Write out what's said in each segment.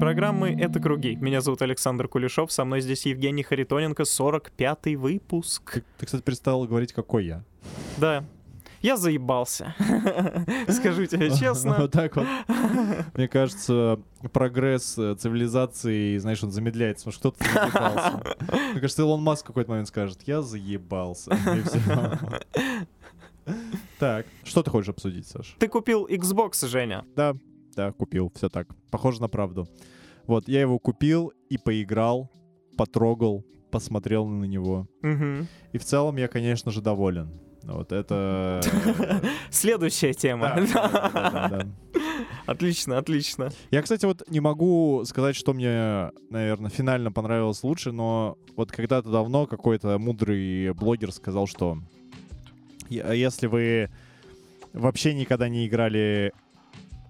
Программы «Это круги». Меня зовут Александр Кулешов, со мной здесь Евгений Харитоненко, 45-й выпуск. Ты, ты, кстати, перестал говорить, какой я. Да, я заебался. Скажу тебе честно. Вот так вот. Мне кажется, прогресс э, цивилизации, знаешь, он замедляется, потому что кто-то заебался. Мне кажется, Илон Маск в какой-то момент скажет, я заебался. Так, что ты хочешь обсудить, Саш? Ты купил Xbox, Женя. Да, да, купил, все так. Похоже на правду. Вот, я его купил и поиграл, потрогал, посмотрел на него. Мгм. И в целом я, конечно же, доволен. Вот это... Следующая тема. Да, да, да. Отлично, отлично. Я, кстати, вот не могу сказать, что мне, наверное, финально понравилось лучше, но вот когда-то давно какой-то мудрый блогер сказал, что если вы вообще никогда не играли...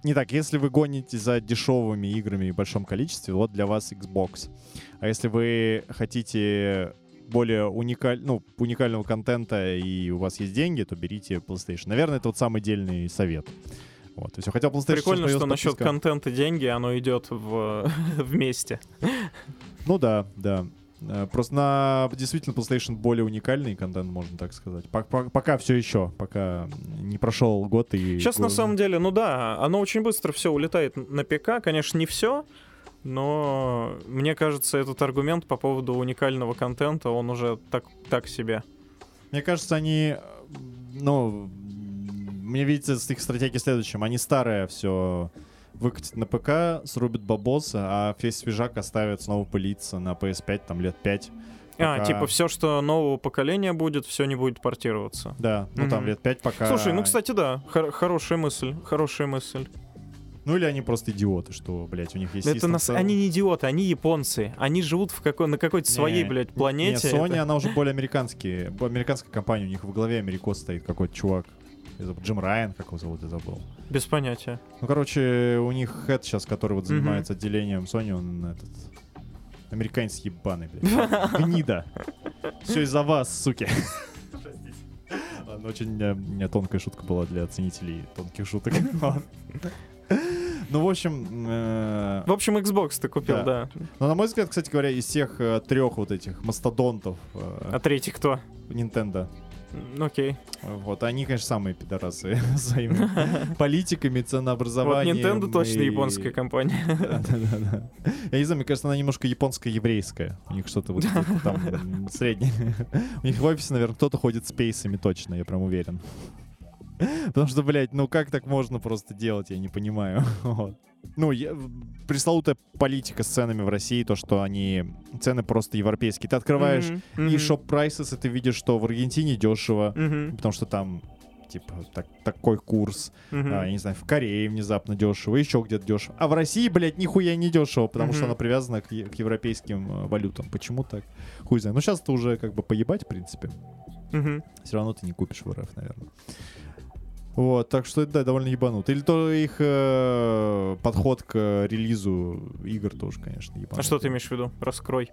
Не так, если вы гонитесь за дешевыми играми в большом количестве, вот для вас Xbox. А если вы хотите более уникаль... ну, уникального контента и у вас есть деньги, то берите PlayStation. Наверное, это вот самый дельный совет. Вот, то есть, хотя PlayStation Прикольно, что насчет подписка- контента деньги, оно идет в... вместе. Ну да, да. Э, Просто на действительно PlayStation более уникальный контент, можно так сказать. Пок- пок- Пока все еще, пока не прошел год и. Сейчас на самом деле, ну да, оно очень быстро все улетает на ПК. Конечно, не все, но мне кажется, этот аргумент по поводу уникального контента, он уже так, так себе. Мне кажется, они, ну, мне видится с их стратегией следующим. Они старое все выкатят на ПК, срубят бабосы, а весь свежак оставят снова пылиться на PS5 там лет 5. А, Пока- типа все, что нового поколения будет, все не будет портироваться. Да, ну там Мгм. лет 5 пока. Слушай, ну, кстати, да, хор- хорошая мысль, хорошая мысль. Ну или они просто идиоты, что, блядь, у них есть Это нас... Они не идиоты, они японцы. Они живут в какой... на какой-то своей, Не, блядь, Не, планете. Sony, Это- она уже более американские, американская компания, у них во главе Америкос стоит какой-то чувак. Я забыл, Джим Райан, как его зовут, я забыл. Без понятия. Ну, короче, у них хед сейчас, который вот занимается отделением Sony, он этот... Американец ебаный, блядь. Гнида. Все из-за вас, суки. Ладно, очень э, меня тонкая шутка была для ценителей тонких шуток. Ну, в общем, э, В общем, Xbox ты купил, Да. да. ну, на мой взгляд, кстати говоря, из всех трех вот этих мастодонтов э, А третий кто? Nintendo, Окей. Вот, они, конечно, самые пидорасы своими политиками, Вот ценообразованием. Nintendo точно японская компания. Да, да, да, да. Я не знаю, мне кажется, она немножко японско-еврейская. У них что-то вот там среднее. У них в офисе, наверное, кто-то ходит с пейсами точно, я прям уверен. Потому что, блядь, ну как так можно просто делать, я не понимаю. Вот. Ну, я- пресловутая политика с ценами в России, то, что они цены просто европейские. Ты открываешь Мгм, и мгм, шоп prices, и ты видишь, что в Аргентине дешево, мгм, потому что там типа так, такой курс, мгм. а, я не знаю, в Корее внезапно дешево, еще где-то дешево. А в России, блядь, нихуя не дешево, потому что Мгм. она привязана к, к европейским э, валютам. Почему так? Хуй знает. Ну сейчас это уже как бы поебать, в принципе. Мгм. Все равно ты не купишь в РФ, наверное. Вот, так что это да, довольно ебанут. Или то их э, подход к релизу игр тоже, конечно, ебанут. А что ты имеешь в виду? Раскрой.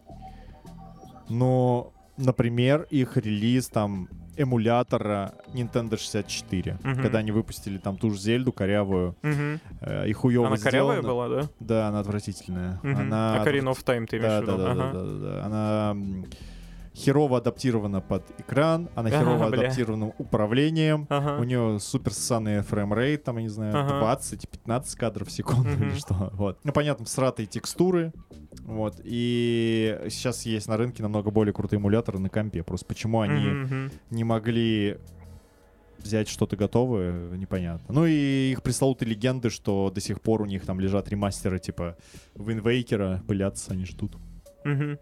Но, например, их релиз там эмулятора Nintendo 64, Мгм. когда они выпустили там ту же Зельду корявую, Мгм. э, и хуёво Она корявая сделано. была, да? Да, она отвратительная. Мгм. Она Ocarina of Time ты имеешь да, в да, виду? да, Ага. да, да, да, да. Она херово адаптирована под экран, она Ага, херово бля. адаптирована управлением. Ага. У нее супер ссаный framerate, там, я не знаю, Ага. 20-15 кадров в секунду Мгм. или что. Вот. Ну, понятно, всратые текстуры. Вот. И сейчас есть на рынке намного более крутые эмуляторы на компе. Просто почему они мгм. не могли взять что-то готовое, непонятно. Ну и их пресловутые легенды, что до сих пор у них там лежат ремастеры типа Waker, пылятся, они ждут Мгм.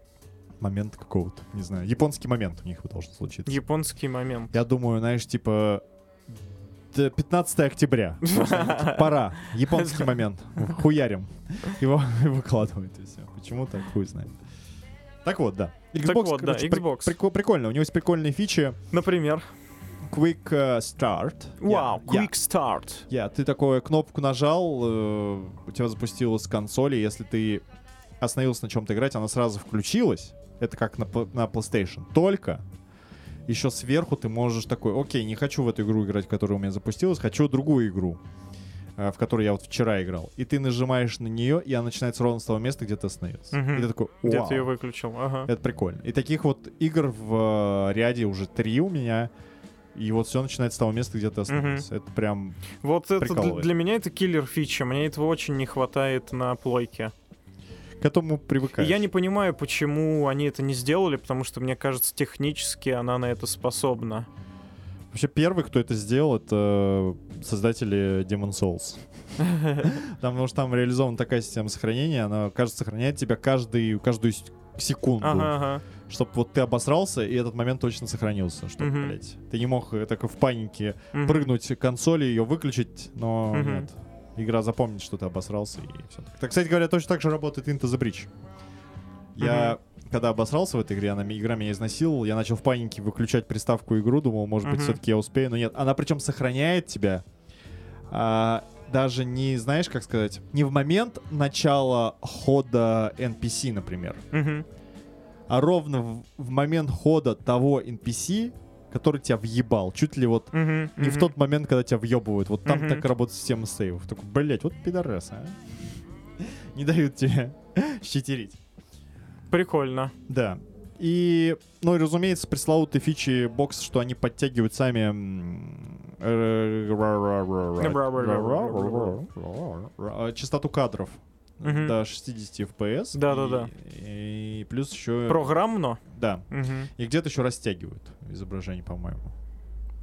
Момент какого-то, не знаю, японский момент у них должен случиться. Японский момент. Я думаю, знаешь, типа д- 15 октября. Пора. Японский момент. Хуярим. Его выкладывают, и все. Почему так, хуй знает. Так вот, да. Xbox, вот, да, короче, при- Xbox. прик- прикольно. У него есть прикольные фичи. Например. Quick э, Start. Вау, Я- Quick Start. Я, ты такую кнопку нажал, э, у тебя запустилась консоль, и если ты остановился на чем-то играть, она сразу включилась. Это как на, на PlayStation. Только еще сверху ты можешь такой, окей, не хочу в эту игру играть, которая у меня запустилась, хочу другую игру. э, в которую я вот вчера играл, и ты нажимаешь на нее, и она начинается ровно с того места, где ты остановился. Мгм. И ты такой, Где вау, ты ее выключил? Ага. это прикольно. И таких вот игр в э, ряде уже три у меня, и вот все начинается с того места, где ты остановился. Это прям... Вот это для, для меня это киллер фича. Мне этого очень не хватает на плойке. К этому И привыкаешь. я не понимаю, почему они это не сделали, потому что, мне кажется, технически она на это способна. Вообще первый, кто это сделал, это создатели Demon Souls. Потому что там реализована такая система сохранения, она, кажется, сохраняет тебя каждую секунду. Чтобы вот ты обосрался, и этот момент точно сохранился. Чтобы, Мгм. блядь, ты не мог э, так в панике Мгм. прыгнуть к консоли, ее выключить, но Мгм. нет. Игра запомнит, что ты обосрался, и все. Так, кстати говоря, точно так же работает Into the Breach. Я, когда обосрался в этой игре, она, игра меня изнасиловала, я начал в панике выключать приставку игру, думал, может быть, Мгм. все-таки я успею, но нет. Она причем сохраняет тебя а, даже не, знаешь, как сказать, не в момент начала хода NPC, например, Мгм. а ровно в, в момент хода того NPC, который тебя въебал. Чуть ли вот Мгм. не в Мгм. тот момент, когда тебя въебывают. Вот там Мгм. так работает система сейвов. Такой, блять, вот пидорас, а. Не дают тебе щитерить. Прикольно. Да. И, ну и разумеется, пресловутые фичи бокса, что они подтягивают сами частоту кадров Мгм. до 60 FPS. Да-да-да. И, и плюс еще... Программно. Да. Мгм. И где-то еще растягивают изображение, по-моему.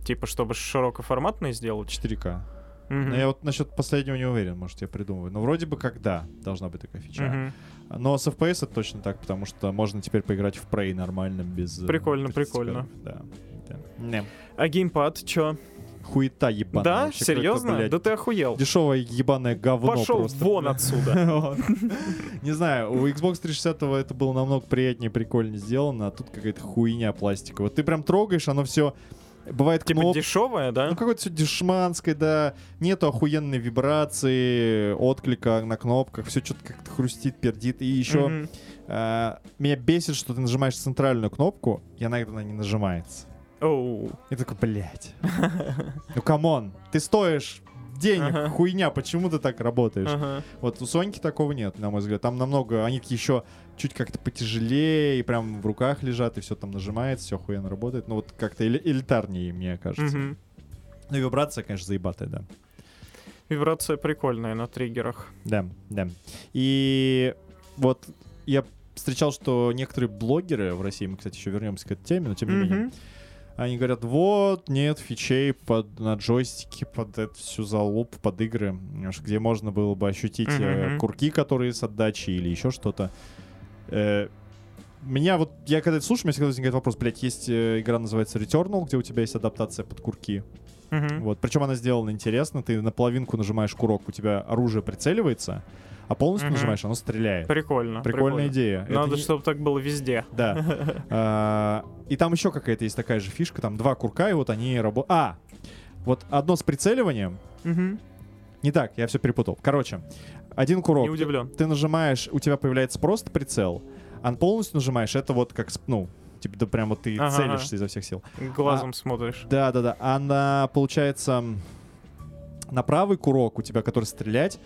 Типа, чтобы широкоформатные сделать. 4К. Мгм. Но я вот насчет последнего не уверен, может, я придумываю. Но вроде бы когда должна быть такая фича. Мгм. Но с FPS это точно так, потому что можно теперь поиграть в Prey нормально, без... э, Прикольно, 30 прикольно. Да. да. Не. А геймпад, чё? Хуета ебаная. Да? вообще Серьезно? блядь, Да ты охуел. Дешевое ебаное говно Пошел просто. вон отсюда. Не знаю, у Xbox 360 это было намного приятнее, прикольнее сделано, а тут какая-то хуйня пластиковая. Ты прям трогаешь, оно все... Бывает Типа кнопка, дешевое, да? Ну, какое-то все дешманское, да. Нету охуенной вибрации, отклика на кнопках. Все что-то как-то хрустит, пердит. И еще Мгм. меня бесит, что ты нажимаешь центральную кнопку, и она иногда не нажимается. Оу. Я такой, блядь. Ну, come on, ты стоишь денег, Ага. хуйня, почему ты так работаешь? Ага. Вот у Соньки такого нет, на мой взгляд. Там намного, они еще чуть как-то потяжелее, и прям в руках лежат, и все там нажимается, все охуенно работает. Ну, вот как-то эли- элитарнее, мне кажется. Мгм. Ну, и вибрация, конечно, заебатая, да. Вибрация прикольная на триггерах. Да, да. И вот я встречал, что некоторые блогеры в России, мы, кстати, еще вернемся к этой теме, но тем не менее, Мгм. Они говорят, вот, нет фичей под, на джойстике, под эту всю залупу, под игры, где можно было бы ощутить э, Мгм. курки, которые с отдачи или еще что-то. Э, меня вот, я когда это слушаю, у меня всегда возникает вопрос, блядь, есть э, игра, называется Returnal, где у тебя есть адаптация под курки. Мгм. Вот. Причем она сделана интересно. Ты на половинку нажимаешь курок, у тебя оружие прицеливается, а полностью Мгм. нажимаешь, оно стреляет. Прикольно. Прикольная идея. Это Надо, не- чтобы так было везде. Да. А, И там еще какая-то есть такая же фишка. Там два курка, и вот они работают. А! Вот одно с прицеливанием. Не так, я все перепутал. Короче, один курок. Не удивлен. Ты нажимаешь, у тебя появляется просто прицел, а полностью нажимаешь, это вот как, ну, типа, да прям вот ты Ага, целишься изо всех сил. Глазом А, смотришь. Да, да, да. А на, получается, на правый курок у тебя, который стрелять,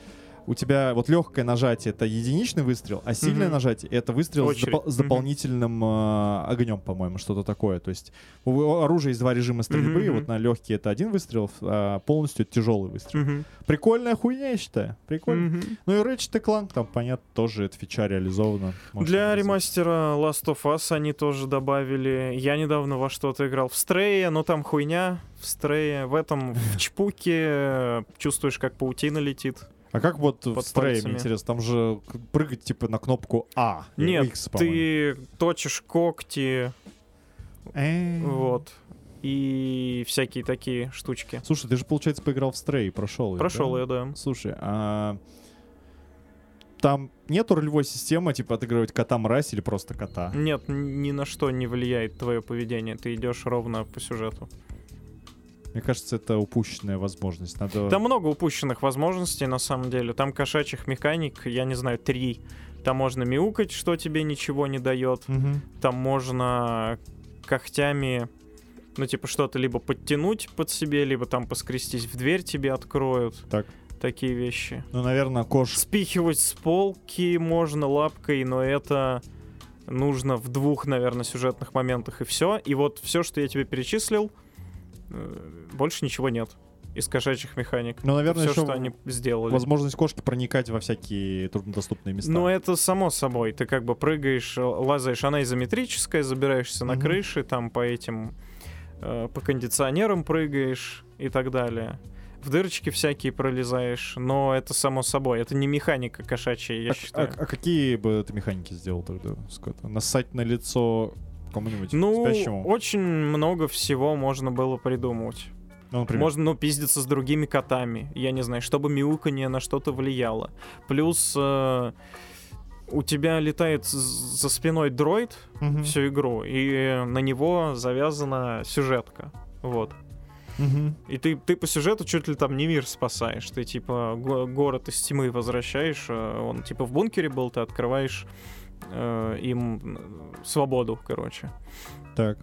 у тебя вот легкое нажатие это единичный выстрел, а сильное Мгм. нажатие это выстрел с, допол- с дополнительным э, огнем, по-моему, что-то такое. То есть у оружия есть два режима стрельбы. Мгм, Вот на легкий это один выстрел, а полностью это тяжелый выстрел. Мгм. Прикольная хуйня, я считаю. Прикольно. Мгм. Ну и Ratchet Clank там, понятно, тоже эта фича реализована. Для сказать. ремастера Last of Us они тоже добавили. Я недавно во что-то играл в Стрее, но там хуйня в Стрее. В этом, в Чпуке э, чувствуешь, как паутина летит. А как вот в под стрее, пальцами. мне интересно, там же прыгать типа на кнопку А. или Нет, X, ты точишь когти, Э. вот, и всякие такие штучки. Слушай, ты же, получается, поиграл в стрей, прошел её, Прошел да? я, да. Слушай, а там нету ролевой системы, типа отыгрывать кота-мразь или просто кота? Нет, ни на что не влияет твое поведение. Ты идешь ровно по сюжету. Мне кажется, это упущенная возможность. Надо... Там много упущенных возможностей, на самом деле. Там кошачьих механик, я не знаю, три. Там можно мяукать, что тебе ничего не дает. Мгм. Там можно когтями, ну, типа, что-то либо подтянуть под себе, либо там поскрестись в дверь тебе откроют. Так. такие вещи. Ну, наверное, кош... Спихивать с полки можно лапкой, но это нужно в двух, наверное, сюжетных моментах и все. И вот все, что я тебе перечислил, больше ничего нет из кошачьих механик. Ну, наверное, все, еще что они сделали. возможность кошки проникать во всякие труднодоступные места. Ну, это само собой. Ты как бы прыгаешь, э, лазаешь, она изометрическая, забираешься на крыши, там по этим, э, по кондиционерам прыгаешь и так далее. В дырочки всякие пролезаешь, но это само собой. Это не механика кошачья, я а, считаю. а- а какие бы ты механики сделал тогда, Скотт? Нассать на лицо кому-нибудь ну, спящему? очень много всего можно было придумать. Ну, например. Можно, ну, пиздиться с другими котами. Я не знаю, чтобы мяуканье на что-то влияло. Плюс э, у тебя летает за спиной дроид Мгм. всю игру, и на него завязана сюжетка. Вот. Мгм. И ты, ты по сюжету чуть ли там не мир спасаешь. Ты типа го- город из тьмы возвращаешь. э, Он типа в бункере был, ты открываешь э, им свободу, короче. Так.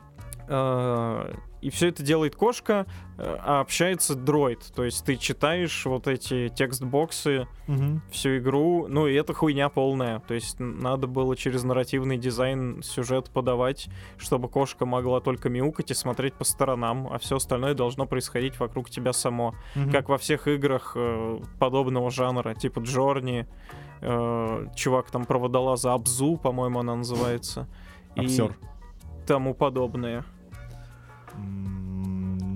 Э, И все это делает кошка, э, а общается дроид. То есть ты читаешь вот эти текст-боксы Мгм. всю игру, ну и это хуйня полная. То есть надо было через нарративный дизайн сюжет подавать, чтобы кошка могла только мяукать и смотреть по сторонам, а все остальное должно происходить вокруг тебя само. Мгм. Как во всех играх э, подобного жанра, типа Джорни, э, чувак там про водолаза Абзу, по-моему, она называется. и тому подобное.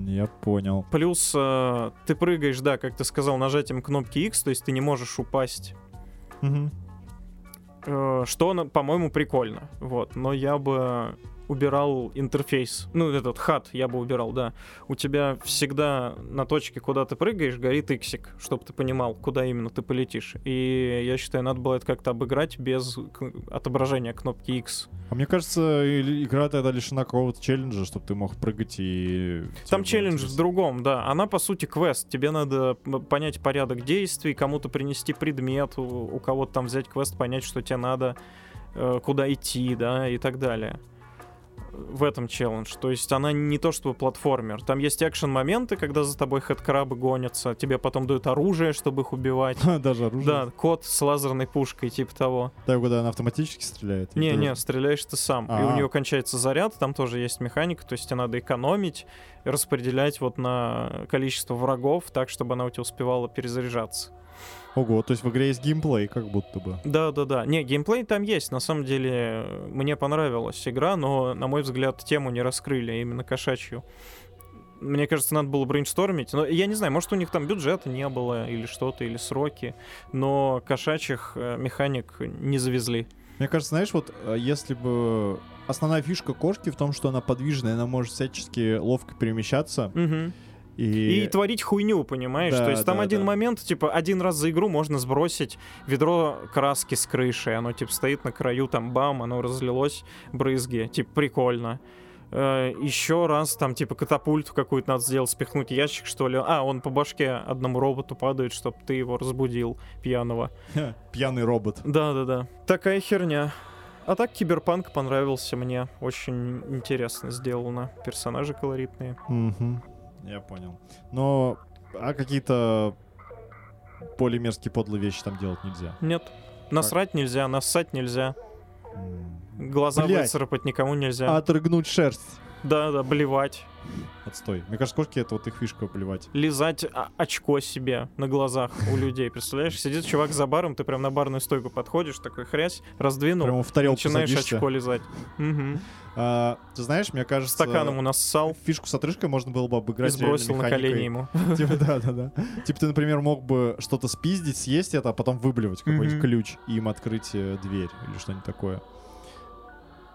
Я понял. Плюс э, ты прыгаешь, да, как ты сказал, нажатием кнопки X, то есть ты не можешь упасть. Мгм. Э, что, по-моему, прикольно. Вот. Но я бы убирал интерфейс. Ну, этот хат я бы убирал, да. У тебя всегда на точке, куда ты прыгаешь, горит иксик, чтобы ты понимал, куда именно ты полетишь. И я считаю, надо было это как-то обыграть без отображения кнопки X. А мне кажется, игра тогда лишена какого-то челленджа, чтобы ты мог прыгать и... Там челлендж в другом, да. Она, по сути, квест. Тебе надо понять порядок действий, кому-то принести предмет, у, у кого-то там взять квест, понять, что тебе надо, э, куда идти, да, и так далее. В этом челлендж. То есть она не то чтобы платформер. Там есть экшен-моменты, когда за тобой хэдкрабы гонятся, тебе потом дают оружие, чтобы их убивать. Даже оружие. Да, кот с лазерной пушкой, типа того. Так, когда она автоматически стреляет? Не, не, стреляешь ты сам. И у А. нее кончается заряд, там тоже есть механика, то есть тебе надо экономить, распределять вот на количество врагов, так, чтобы она у тебя успевала перезаряжаться. Ого, то есть в игре есть геймплей, как будто бы. Да, да, да. Не, геймплей там есть. На самом деле, мне понравилась игра, но, на мой взгляд, тему не раскрыли, а именно кошачью. Мне кажется, надо было брейнштормить. Но я не знаю, может, у них там бюджета не было, или что-то, или сроки. Но кошачьих э, механик не завезли. Мне кажется, знаешь, вот э, если бы... Основная фишка кошки в том, что она подвижная, она может всячески ловко перемещаться. Мгм. И... И творить хуйню, понимаешь? Да, То есть там да, один да. момент, типа, один раз за игру можно сбросить ведро краски с крыши. Оно, типа, стоит на краю, там, бам, оно разлилось, брызги. Типа, прикольно. Еще раз, там, типа, катапульту какую-то надо сделать, спихнуть ящик, что ли. А, он по башке одному роботу падает, чтобы ты его разбудил, пьяного. Пьяный робот. Да-да-да. Такая херня. А так, Киберпанк понравился мне. Очень интересно сделано. Персонажи колоритные. Мгм. Я понял. Но... А какие-то более мерзкие подлые вещи там делать нельзя. Нет. Насрать нельзя, нассать нельзя. Глаза Блядь. выцарапать никому нельзя. Отрыгнуть шерсть. Да, да, блевать. Отстой. Мне кажется, кошки это вот их фишка плевать. Лизать очко себе на глазах у людей. Представляешь, сидит чувак за баром, ты прям на барную стойку подходишь, такой хрясь, раздвинул, Прямо в тарелку начинаешь садишься. очко лизать. Мгм. А, ты знаешь, мне кажется... Стаканом у нас ссал Фишку с отрыжкой можно было бы и обыграть сбросил на колени ему. Типа, да, да, да. Типа ты, например, мог бы что-то спиздить, съесть это, а потом выблевать какой-нибудь ключ и им открыть э, дверь или что-нибудь такое.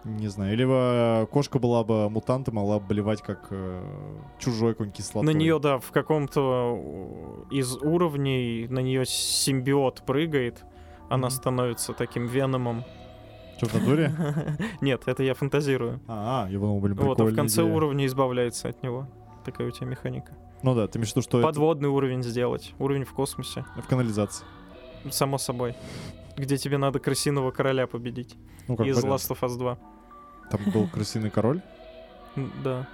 Не знаю. Или э, кошка была бы мутантом, могла бы блевать как э, чужой какой-нибудь кислотой. На нее, да, в каком-то э, из уровней на нее симбиот прыгает, она Мгм. становится таким веномом. Что, в натуре? Нет, это я фантазирую. А, я думал, блин, Вот, а в конце уровня избавляется от него. Такая у тебя механика. Ну да, ты имеешь в виду, что Подводный уровень сделать. Уровень в космосе. в канализации. Само собой. Где тебе надо крысиного короля победить. Ну, как Из. Last of Us 2. Там был крысиный король. Да.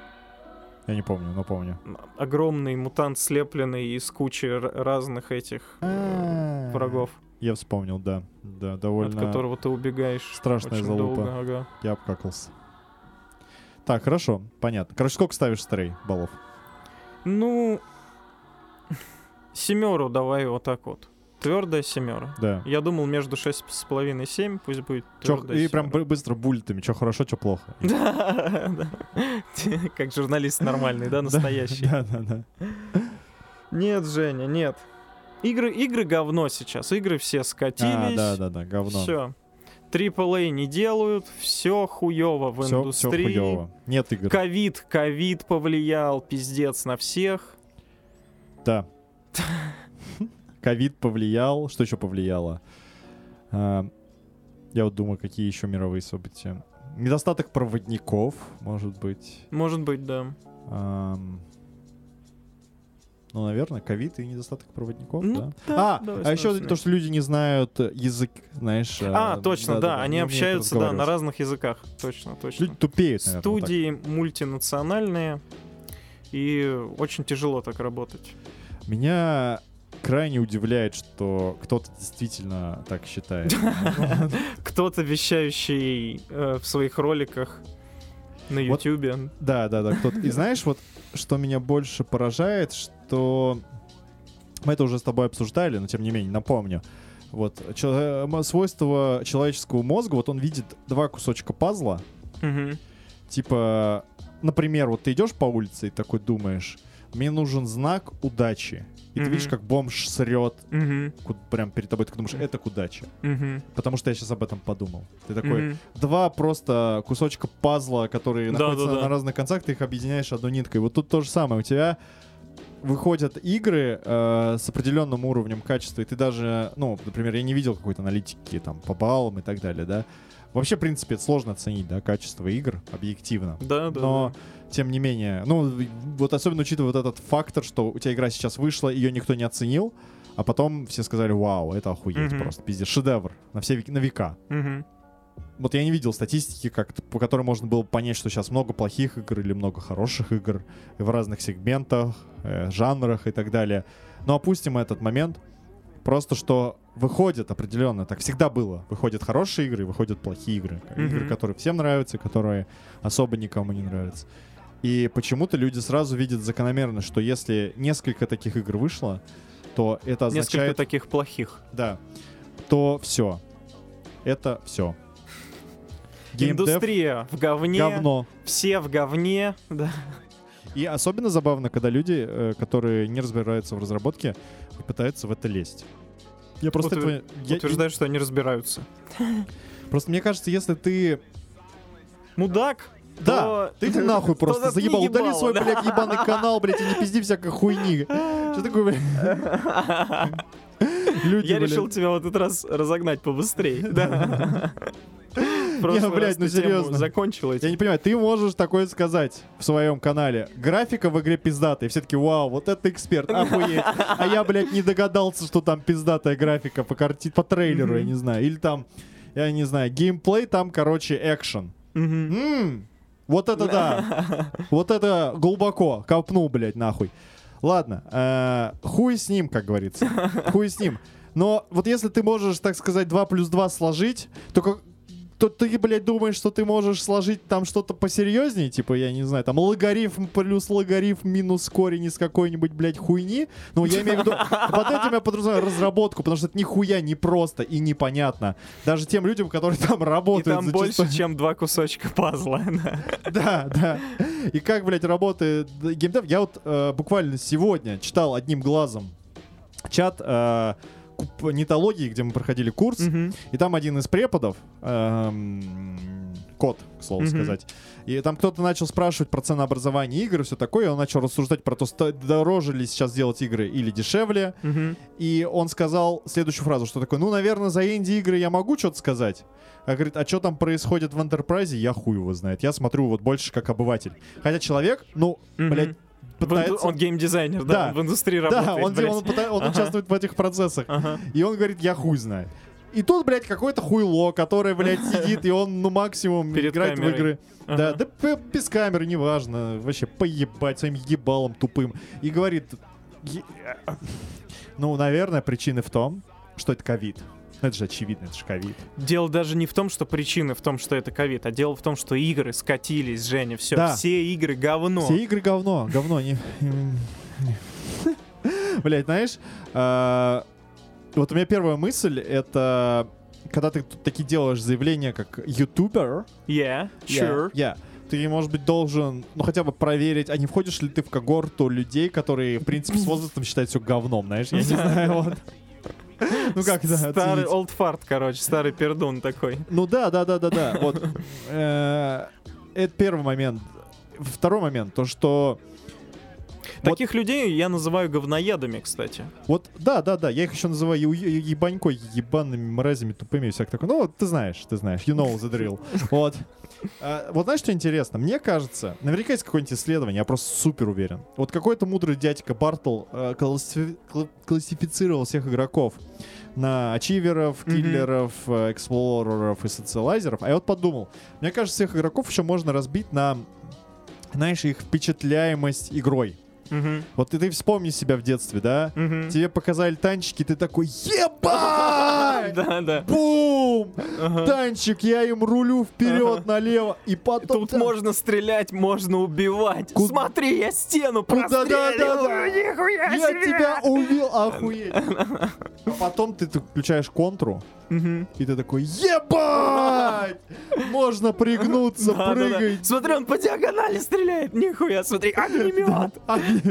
Я не помню, но помню. огромный мутант, слепленный из кучи разных этих э, врагов, Я вспомнил, да. Да, довольно... от которого ты убегаешь. страшная залупа. долго, ага. Я обкакался. Так, хорошо, понятно. Короче, сколько ставишь стрей баллов? Ну, семеру давай вот так вот. Твердая семера. Да. Я думал между шесть с половиной и семь, пусть будет Чё- твердая и прям семёра. бы- быстро буллетами, что хорошо, что плохо. Да, да. Как журналист нормальный, да, настоящий. Да, да, да. Нет, Женя, нет. Игры, игры говно сейчас. Игры все А, скатились. да, да, да, говно. Все. AAA не делают, все хуево в Все, индустрии. хуёво. Нет игр. Ковид, ковид повлиял, пиздец на всех. Да. Ковид повлиял. Что еще повлияло? А, Я вот думаю, какие еще мировые события. Недостаток проводников, может быть. Может быть, да. Ам, Ну, наверное, ковид и недостаток проводников, Ну, да. да, а, давай а еще то, что люди не знают язык, знаешь. А, э, точно, да, да-да-да, они не умеют общаются, да, на разных языках. Точно, точно. Люди тупеют, наверное. вот так. Студии мультинациональные, и очень тяжело так работать. Меня крайне удивляет, что кто-то действительно так считает. Кто-то вещающий э, в своих роликах на Ютубе. Да, да, да. И знаешь, вот что меня больше поражает, что мы это уже с тобой обсуждали, но тем не менее, напомню. Вот м- свойство человеческого мозга, вот он видит два кусочка пазла, типа, например, вот ты идешь по улице и такой думаешь, мне нужен знак удачи. И ты Мгм. видишь, как бомж срет ку- прям перед тобой, ты думаешь, это к удаче. Мгм. Потому что я сейчас об этом подумал. Ты такой, Мгм. два просто кусочка пазла, которые Да, находятся да, да. на разных концах, ты их объединяешь одной ниткой. Вот тут то же самое. У тебя выходят игры э, с определенным уровнем качества, и ты даже, ну, например, я не видел какой-то аналитики там по баллам и так далее, да. Вообще, в принципе, это сложно оценить, да, качество игр объективно. Да, да. Но, да. Тем не менее, ну, вот особенно учитывая вот этот фактор, что у тебя игра сейчас вышла, ее никто не оценил, а потом все сказали, вау, это охуеть Мгм. просто, пиздец, шедевр на все век- на века Мгм. вот я не видел статистики, как, по которой можно было понять, что сейчас много плохих игр или много хороших игр в разных сегментах, э, жанрах и так далее. Но опустим этот момент. Просто что выходят определенно, так всегда было. Выходят хорошие игры, выходят плохие игры. Мгм. Игры, которые всем нравятся, которые особо никому не нравятся. И почему-то люди сразу видят закономерно, что если несколько таких игр вышло, то это Несколько означает... таких плохих. Да. То все. Это все. Индустрия в говне. говно. Все в говне. Да. И особенно забавно, когда люди, э, которые не разбираются в разработке, пытаются в это лезть. Я просто Утвер- этого- я- Утверждаю, что они разбираются. Просто мне кажется, если ты... Мудак. Да, ты нахуй то просто заебал. Удали свой, блядь, ебаный канал, блядь, и не пизди всякой хуйни. Что такое, блядь? Люди, Я решил тебя в этот раз разогнать побыстрее. Да. Прошлый блядь, ну серьезно. Закончил Я не понимаю, ты можешь такое сказать в своем канале. Графика в игре пиздатая. Все таки вау, вот это эксперт, охуеть. А я, блядь, не догадался, что там пиздатая графика по, карти... по трейлеру, я не знаю. Или там, я не знаю, геймплей там, короче, экшен. Вот это да. Вот это глубоко. Копнул, блядь, нахуй. Ладно, э, хуй с ним, как говорится. Хуй с ним. Но вот если ты можешь, так сказать, 2 плюс 2 сложить, то, то ты, блядь, думаешь, что ты можешь сложить там что-то посерьезнее, типа, я не знаю, там логарифм плюс логарифм минус корень из какой-нибудь, блядь, хуйни. Ну, я имею в виду, под этим я подразумеваю разработку, потому что это нихуя не просто и непонятно. Даже тем людям, которые там И работают. там зачастую. больше, чем два кусочка пазла. да. Да. И как, блядь, работает геймдев? Я вот э, буквально сегодня читал одним глазом чат э, нетологии, где мы проходили курс, Мгм. и там один из преподов, эм, кот, к слову Мгм. сказать, и там кто-то начал спрашивать про ценообразование игр и все такое, и он начал рассуждать про то, дороже ли сейчас делать игры или дешевле, Мгм. и он сказал следующую фразу, что такое, ну, наверное, за инди-игры я могу что-то сказать. А говорит, а что там происходит в Enterprise, я хуй его знает. Я смотрю вот больше как обыватель. Хотя человек, ну, Мгм. блядь, пытается... Он геймдизайнер, да, Да. он в индустрии Да, работает. он, блядь. он, пыта- он Ага. участвует в этих процессах. Ага. И он говорит, я хуй знает. И тут, блядь, какой-то хуйло, который, блядь, сидит, и он, ну, максимум Перед играет в камерой. игры. Да, Ага. да п- без камеры, неважно. Вообще, поебать своим ебалом тупым. И говорит, «Е- а, ну, наверное, причины в том, что это ковид. Ну, Это же очевидно, это же ковид. Дело даже не в том, что причины в том, что это ковид, а дело в том, что игры скатились, Женя, все, Да. все игры говно. Все игры говно, говно, не... Блять, знаешь, а, вот у меня первая мысль, это когда ты таки делаешь заявление как ютубер, Yeah, sure. я, ты, может быть, должен, ну, хотя бы проверить, а не входишь ли ты в когорту людей, которые, в принципе, с возрастом считают все говном, знаешь? Я не знаю, вот. Ну как, да, Старый fart, короче, старый пердун такой. Ну да, да, да, да, да. Вот. Э, Это первый момент. Второй момент, то что Вот- Таких людей я называю говноедами, кстати. Вот, да, да, да, я их еще называю ебанькой, ебаными мразями, тупыми и всякое такое. Ну, вот ты знаешь, ты знаешь, you know the drill. Вот. А, вот знаешь, что интересно? Мне кажется, наверняка есть какое-нибудь исследование, я просто супер уверен. Вот какой-то мудрый дядька Бартл э, классифи- кла- классифицировал всех игроков на ачиверов, киллеров, э, эксплореров и социалайзеров. А я вот подумал, мне кажется, всех игроков еще можно разбить на, знаешь, их впечатляемость игрой. Мгм, Вот ты, ты вспомни себя в детстве, да? мгм. Тебе показали танчики, ты такой, ебать! Да, да. Бум! Ага. Танчик, я им рулю вперед, налево, и потом... Тут можно стрелять, можно убивать. Ку- Смотри, я стену Куда- да, да, да. простреливаю. Нихуя Я себе. тебя увидел, охуеть! А потом ты, ты включаешь контру, и ты такой, ебать! Можно пригнуться, Да, да, да. прыгать. Смотри, он по диагонали стреляет. Нихуя, смотри, огнемет.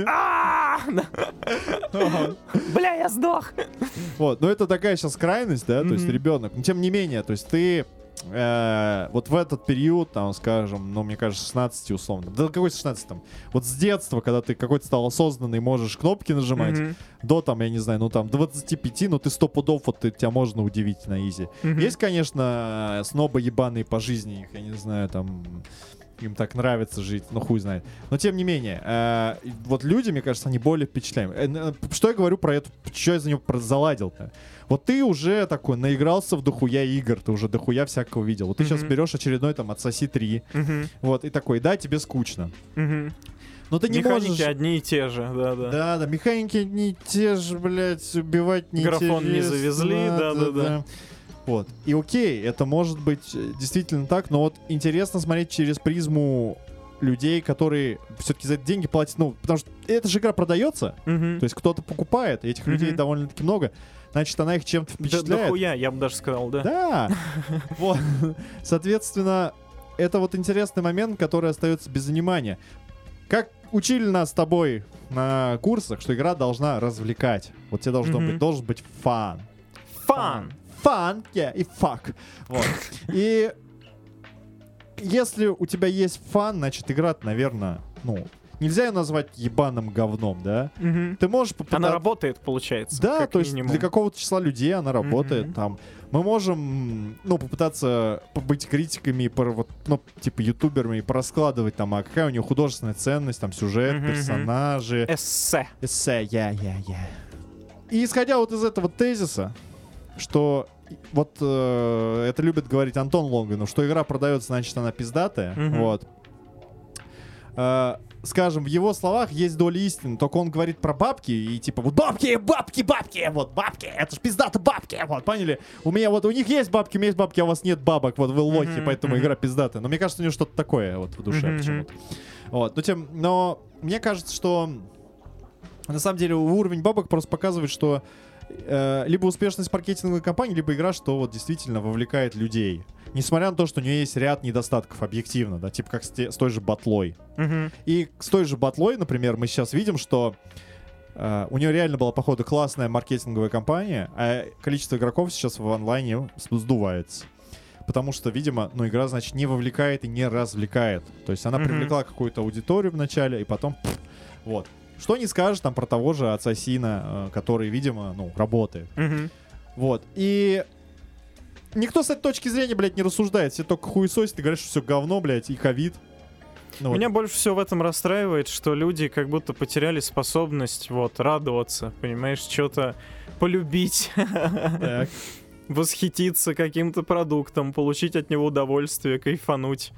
А. Бля, я сдох. Вот, но это такая сейчас крайность, да, то есть ребенок. Но тем не менее, то есть ты э, вот в этот период, там, скажем, ну, мне кажется, 16 условно. Да какой 16 там? Вот с детства, когда ты какой-то стал осознанный, можешь кнопки нажимать, Мгм. до там, я не знаю, ну там 25, ну ты сто пудов, вот ты, тебя можно удивить на изи. Мгм. Есть, конечно, э, снобы ебаные по жизни, их, я не знаю, там им так нравится жить, ну хуй знает. Но тем не менее, э, вот люди, мне кажется, они более впечатляемы. Э, н- Что я говорю про это, что я за него заладил-то? Вот ты уже такой наигрался в дохуя игр, ты уже дохуя всякого видел. Вот ты сейчас Мгм. берешь очередной там отсоси 3, Мгм. вот, и такой, да, тебе скучно. Мгм. Но ты не Механики можешь... одни и те же, да, да. Да, да, механики не те же, блядь, убивать не Графон не завезли, да-да-да. Вот. И окей, это может быть э, действительно так, но вот интересно смотреть через призму людей, которые все-таки за это деньги платят, ну, потому что эта же игра продается, Мгм. то есть кто-то покупает, и этих Мгм. людей довольно-таки много, значит, она их чем-то Да, впечатляет. дохуя, я бы даже сказал, да. Да. Вот. Соответственно, это вот интересный момент, который остается без внимания. Как учили нас с тобой на курсах, что игра должна развлекать. Вот тебе должно быть, должен быть фан. Фан. Фан, yeah, и фак. Вот. И если у тебя есть фан, значит, игра, наверное, ну, нельзя ее назвать ебаным говном, да? Мгм. Ты можешь попытаться... Она работает, получается. Да, то есть минимум. для какого-то числа людей она работает. Мгм. Там мы можем, ну, попытаться быть критиками, пор- вот, ну, типа ютуберами и пораскладывать там, а какая у нее художественная ценность, там сюжет, мгм. персонажи, Эссе. эссе, я, я, я. И исходя вот из этого тезиса, что вот э, это любит говорить Антон Лонгинов, что игра продается, значит, она пиздатая. Мгм. Вот. Э, скажем, в его словах есть доля истины, только он говорит про бабки и типа вот бабки, бабки, бабки, вот бабки, это ж пиздата бабки, вот, поняли? У меня вот, у них есть бабки, у меня есть бабки, а у вас нет бабок, вот вы лохи, Мгм, поэтому игра пиздатая. Но мне кажется, у него что-то такое вот в душе Мгм, почему-то. Вот, но тем, но мне кажется, что на самом деле уровень бабок просто показывает, что э, либо успешность маркетинговой кампании, либо игра, что вот действительно вовлекает людей. Несмотря на то, что у нее есть ряд недостатков объективно, да, типа как с, те- с той же батлой. Мгм. И с той же батлой, например, мы сейчас видим, что э, у нее реально была, походу, классная маркетинговая кампания, а количество игроков сейчас в онлайне сдувается. Потому что, видимо, ну, игра, значит, не вовлекает и не развлекает. То есть она Мгм. привлекла какую-то аудиторию вначале, и потом... пф, вот. Что не скажешь там про того же Ассасина, э, который, видимо, ну, работает. Мгм. Вот. И никто с этой точки зрения, блядь, не рассуждает. Все только хуесосят и говорят, что все говно, блядь, и ковид. Ну, вот. Меня больше всего в этом расстраивает, что люди как будто потеряли способность вот радоваться, понимаешь, что-то полюбить. Восхититься каким-то продуктом, получить от него удовольствие, кайфануть.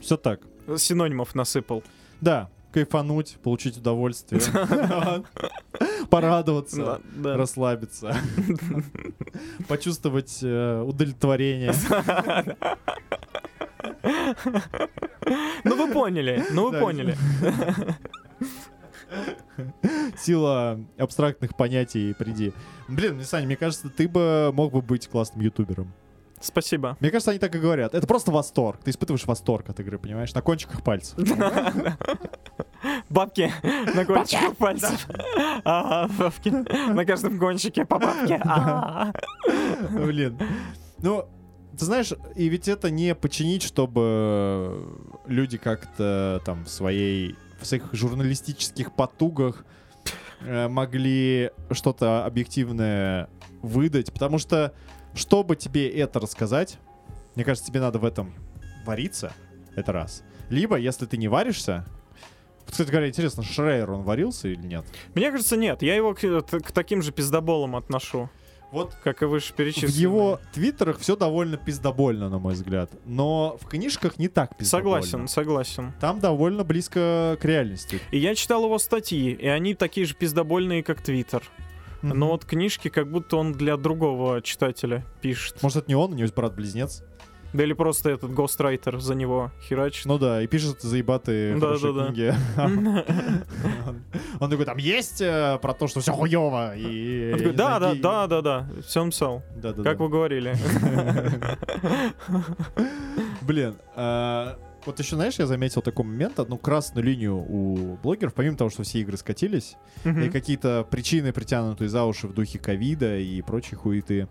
Все так. Синонимов насыпал. Да, кайфануть, получить удовольствие, порадоваться, расслабиться, почувствовать э, удовлетворение. Ну вы поняли, ну вы поняли. Сила абстрактных понятий приди. Блин, Саня, мне кажется, ты бы мог бы быть классным ютубером. Спасибо. Мне кажется, они так и говорят. Это просто восторг. Ты испытываешь восторг от игры, понимаешь? На кончиках пальцев. Бабки на кончиках пальцев. Ага, бабки. На каждом кончике по бабке. Блин. Ну, ты знаешь, и ведь это не починить, чтобы люди как-то там в своей в своих журналистических потугах э, могли что-то объективное выдать, потому что чтобы тебе это рассказать, мне кажется, тебе надо в этом вариться, это раз. Либо, если ты не варишься, кстати говоря, интересно, Шрейер, он варился или нет? Мне кажется, нет. Я его к, к таким же пиздоболам отношу, Вот как и выше В перечисленные. его твиттерах все довольно пиздобольно, на мой взгляд. Но в книжках не так пиздобольно. Согласен, согласен. Там довольно близко к реальности. И я читал его статьи, и они такие же пиздобольные, как Твиттер. Но вот книжки, как будто он для другого читателя пишет. Может, это не он, у него есть брат-близнец? Да или просто этот гострайтер за него херачит. Ну да, и пишет заебатые Да, хорошие да, книги. Он- такой, там есть э, про то, что все хуево и... Да, да, да, да, да, все написал. Да, да, Как вы говорили. Блин, а, вот еще, знаешь, я заметил такой момент, одну красную линию у блогеров, помимо того, что все игры скатились, и Мгм. какие-то причины, притянутые за уши в духе ковида и прочей хуеты.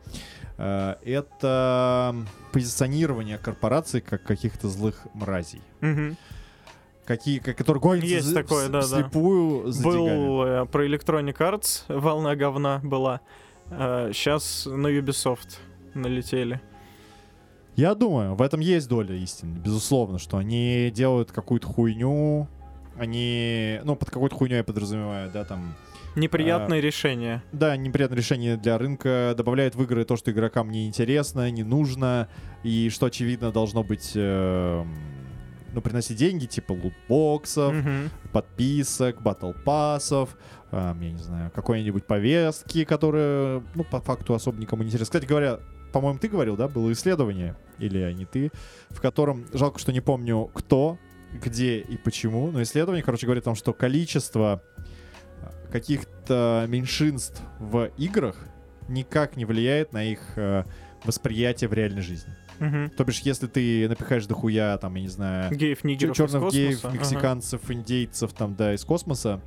э, Это позиционирование корпораций как каких-то злых мразей. Мгм. Какие, ка- которые гонятся Есть такое, вс- да, да. вслепую за. Был э, про Electronic Arts, волна говна была. Сейчас на Ubisoft налетели. Я думаю, в этом есть доля истины, безусловно, что они делают какую-то хуйню, они, ну, под какой-то хуйню я подразумеваю, да, там, Неприятное решение. да, неприятное решение для рынка, добавляют в игры то, что игрокам не интересно, не нужно, и что, очевидно, должно быть, э, ну, приносить деньги, типа лутбоксов, Мгм. подписок, батл пассов, эм, я не знаю, какой-нибудь повестки, которые, ну, по факту особо никому не интересны. Кстати говоря, по-моему, ты говорил, да, было исследование, или не ты, в котором, жалко, что не помню, кто, где и почему, но исследование, короче, говорит о том, что количество э, каких-то меньшинств в играх никак не влияет на их э, восприятие в реальной жизни. Мгм. То бишь, если ты напихаешь дохуя, там, я не знаю, Геев, нигеров черных геев, космоса. Ага. мексиканцев, индейцев, там, да, из космоса,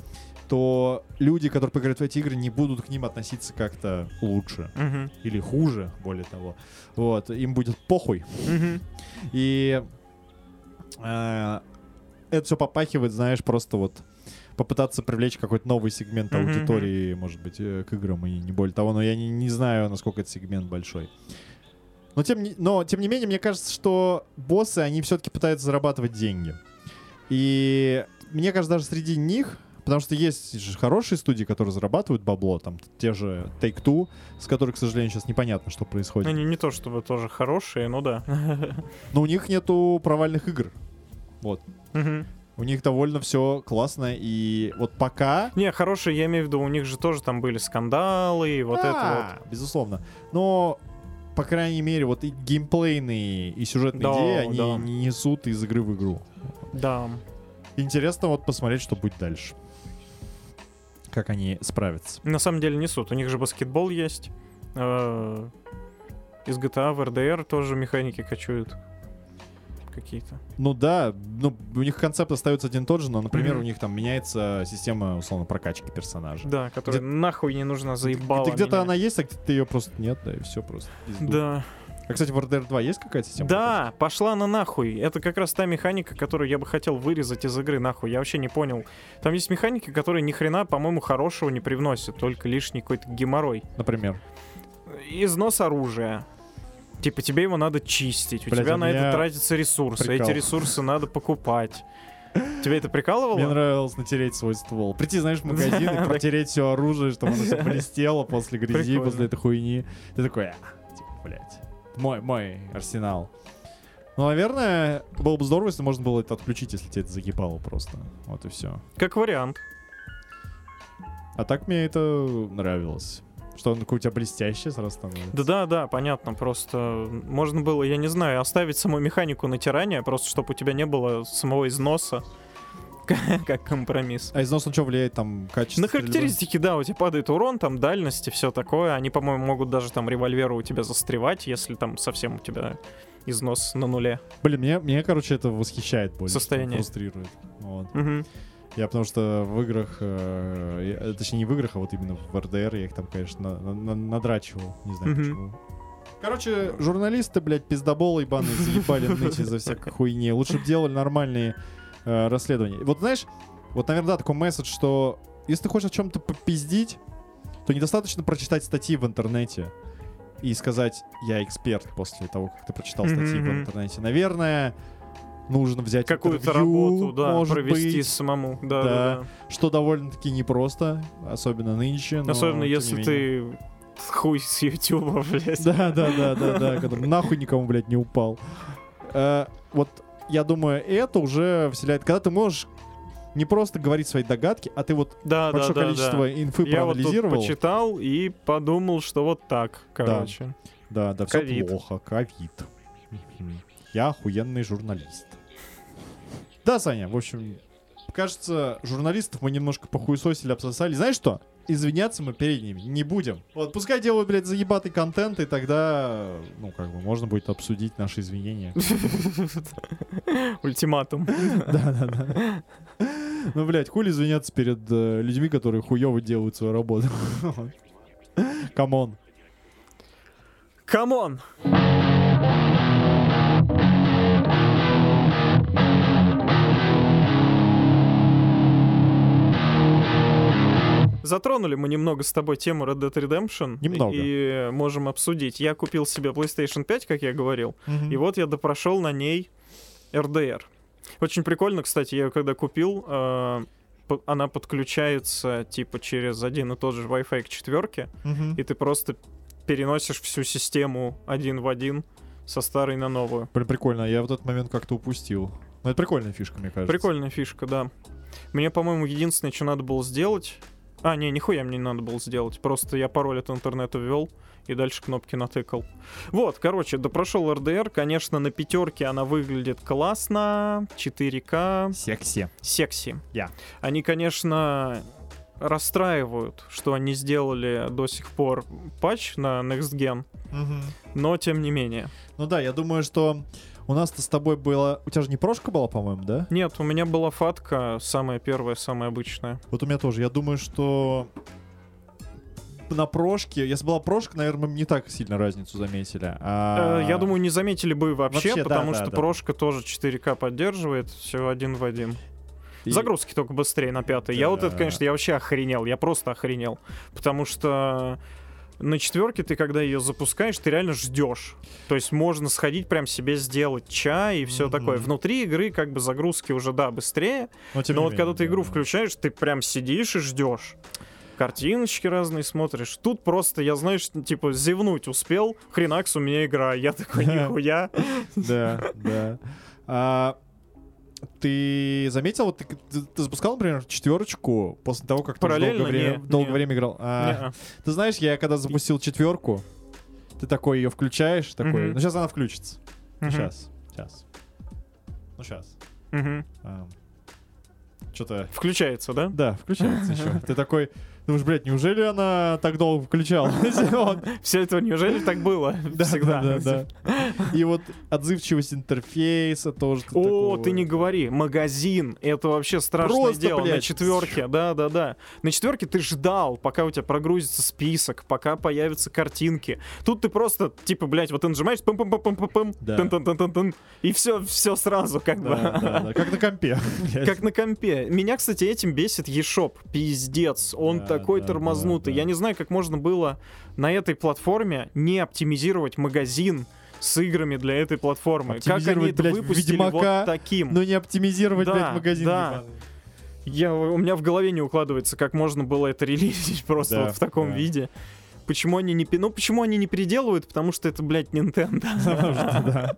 то люди, которые поиграют в эти игры, не будут к ним относиться как-то лучше. Мгм. Или хуже, более того. Вот, им будет похуй. Мгм. И э, это все попахивает, знаешь, просто вот попытаться привлечь какой-то новый сегмент Мгм, аудитории, может быть, э, к играм, и не более того, но я не, не знаю, насколько этот сегмент большой. Но тем, не, но, тем не менее, мне кажется, что боссы, они все-таки пытаются зарабатывать деньги. И мне кажется, даже среди них, потому что есть же хорошие студии, которые зарабатывают бабло, там те же Take-Two, с которой, к сожалению, сейчас непонятно, что происходит. Они не то чтобы тоже хорошие, но да. Но у них нету провальных игр. Вот. Мгм. У них довольно все классно, и вот пока... Не, хорошие, я имею в виду, у них же тоже там были скандалы, и вот это Да, Безусловно. Но, по крайней мере, вот и геймплейные, и сюжетные Да, идеи, они да. не несут из игры в игру. вот. Да. Интересно вот посмотреть, что будет дальше. Как они справятся. На самом деле несут. У них же баскетбол есть. Э, Из GTA в RDR тоже механики качуют. Какие-то. Ну да, ну, у них концепт остается один и тот же, но, например, Мгм. у них там меняется система, условно, прокачки персонажа. Да, которая нахуй не нужна, заебала где-то она есть, а где-то ее просто нет, да, и все просто. пизду. Да. А, кстати, в RDR 2 есть какая-то система? Да, пошла она нахуй. Это как раз та механика, которую я бы хотел вырезать из игры нахуй. Я вообще не понял. Там есть механики, которые ни хрена, по-моему, хорошего не привносят, только лишний какой-то геморрой. Например. Износ оружия. Типа тебе его надо чистить, у Блядь, тебя а на это тратятся ресурсы, прикал. эти ресурсы надо покупать. Тебя это прикалывало? Мне нравилось натереть свой ствол. Прийти, знаешь, в магазин и протереть все оружие, чтобы оно все блестело после грязи, после этой хуйни. Ты такой, «А, блядь. Мой, мой арсенал. Ну, наверное, было бы здорово, если можно было это отключить, если тебе это закипало просто. Вот и все. Как вариант. А так мне это нравилось. Что он такой у тебя блестящий сразу становится. Да-да-да, понятно. Просто можно было, я не знаю, оставить саму механику натирания, просто чтобы у тебя не было самого износа. Как компромисс. А износ он что влияет там качество? На характеристики, да, у тебя падает урон, там дальность и все такое. Они, по-моему, могут даже там револьверы у тебя застревать, если там совсем у тебя износ на нуле. Блин, мне, мне, короче, это восхищает больше. Состояние. Фрустрирует. Вот. Мгм. Я потому что в играх, э, я- точнее не в играх, а вот именно в РДР я их там, конечно, на- на- надрачивал. Не знаю Мгм. почему. Короче, журналисты, блядь, пиздоболы ебаные заебали ныть из-за всякой хуйни. Лучше бы делали нормальные э, расследования. Вот знаешь, вот, наверное, да, такой месседж, что если ты хочешь о чем-то попиздить, то недостаточно прочитать статьи в интернете и сказать, я эксперт после того, как ты прочитал статьи в Мгм. интернете. Наверное, нужно взять Какую-то интервью, работу, да, может провести быть, самому. Да, Да. да, да. что довольно-таки непросто, особенно нынче. но Особенно если ты хуй с Ютуба, блядь. Да, да, да, да, да, который нахуй никому, блядь, не упал. Э, Вот я думаю, это уже вселяет... Когда ты можешь не просто говорить свои догадки, а ты вот Да, да, большое да, количество да. инфы Я вот тут проанализировал. почитал и подумал, что вот так, короче. Да, да, все Ковид. плохо, ковид. Я охуенный журналист. Да, Саня, в общем, кажется, журналистов мы немножко похуесосили, обсосали. Знаешь что? Извиняться мы перед ними не будем. Вот, пускай делают, блядь, заебатый контент, и тогда, ну, как бы, можно будет обсудить наши извинения. Ультиматум. Да, да, да. Ну, блядь, хули извиняться перед э, людьми, которые хуёво делают свою работу. Come on. Come on! Затронули мы немного с тобой тему Red Dead Redemption. Немного. И можем обсудить. Я купил себе PlayStation 5, как я говорил. И вот я допрошел на ней RDR. Очень прикольно, кстати, я ее когда купил, э, она подключается типа через один и тот же Wi-Fi к четверке, Мгм. и ты просто переносишь всю систему один в один со старой на новую. Блин, прикольно. Я вот этот момент как-то упустил. Ну, это прикольная фишка, мне кажется. Прикольная фишка, да. Мне, по-моему, единственное, что надо было сделать... А, не, нихуя мне не надо было сделать. Просто я пароль от интернета ввел и дальше кнопки натыкал. Вот, короче, допрошел RDR. Конечно, на пятерке она выглядит классно. 4К. Секси. Секси. Я. Они, конечно, расстраивают, что они сделали до сих пор патч на Next Gen, но тем не менее. Ну да, я думаю, что у нас-то с тобой было... У тебя же не прошка была, по-моему, да? Нет, у меня была фатка, самая первая, самая обычная. Вот у меня тоже. Я думаю, что на прошке... Если была прошка, наверное, мы не так сильно разницу заметили. А... Э, Я думаю, не заметили бы вообще, Вообще, да, потому да, что да. прошка тоже 4К поддерживает, все один в один. И- Загрузки только быстрее на пятой. Я вот это, Да. конечно, я вообще охренел, я просто охренел. Потому что на четверке ты, когда ее запускаешь, ты реально ждешь. То есть можно сходить прям себе сделать чай и все Мгм. такое. Внутри игры как бы загрузки уже, да, быстрее. Но, тем но не вот когда ты игру да. включаешь, ты прям сидишь и ждешь. Картиночки разные смотришь. Тут просто, я, знаешь, типа, зевнуть успел. Хренакс, у меня игра. Я такой, нихуя. Да, да. А, ты заметил, вот ты, ты- ты запускал, например, четверочку после того, как ты долгое время, Не, долгое не. время играл? А, Не-а. Ты знаешь, я когда запустил четверку, ты такой ее включаешь, такой, Мгм. ну сейчас она включится. Мгм. Сейчас, сейчас. Ну сейчас. Мгм. Что-то... Включается, да? Да, включается еще. Ты такой, думаешь, блядь, неужели она так долго включалась? Вот. Все это неужели так было? Да, Всегда. да, да. И вот отзывчивость интерфейса тоже. О, ты не говори, магазин, это вообще страшное дело. На четверке, да, да, да. На четверке ты ждал, пока у тебя прогрузится список, пока появятся картинки. Тут ты просто, типа, блядь, вот ты нажимаешь, пым пым пым пым пым пым и все, все сразу, как бы. Как на компе. Как на компе. Меня, кстати, этим бесит eShop. Пиздец. Он такой да, тормознутый. да, да. Я не знаю, как можно было на этой платформе не оптимизировать магазин с играми для этой платформы. Как они это блядь, выпустили Ведьмака, вот таким? Ну не оптимизировать, Да, блядь, магазин. да. Я, у меня в голове не укладывается, как можно было это релизить просто Да, вот в таком да. виде. Почему они не... Ну, почему они не переделывают? Потому что это, блядь, Nintendo.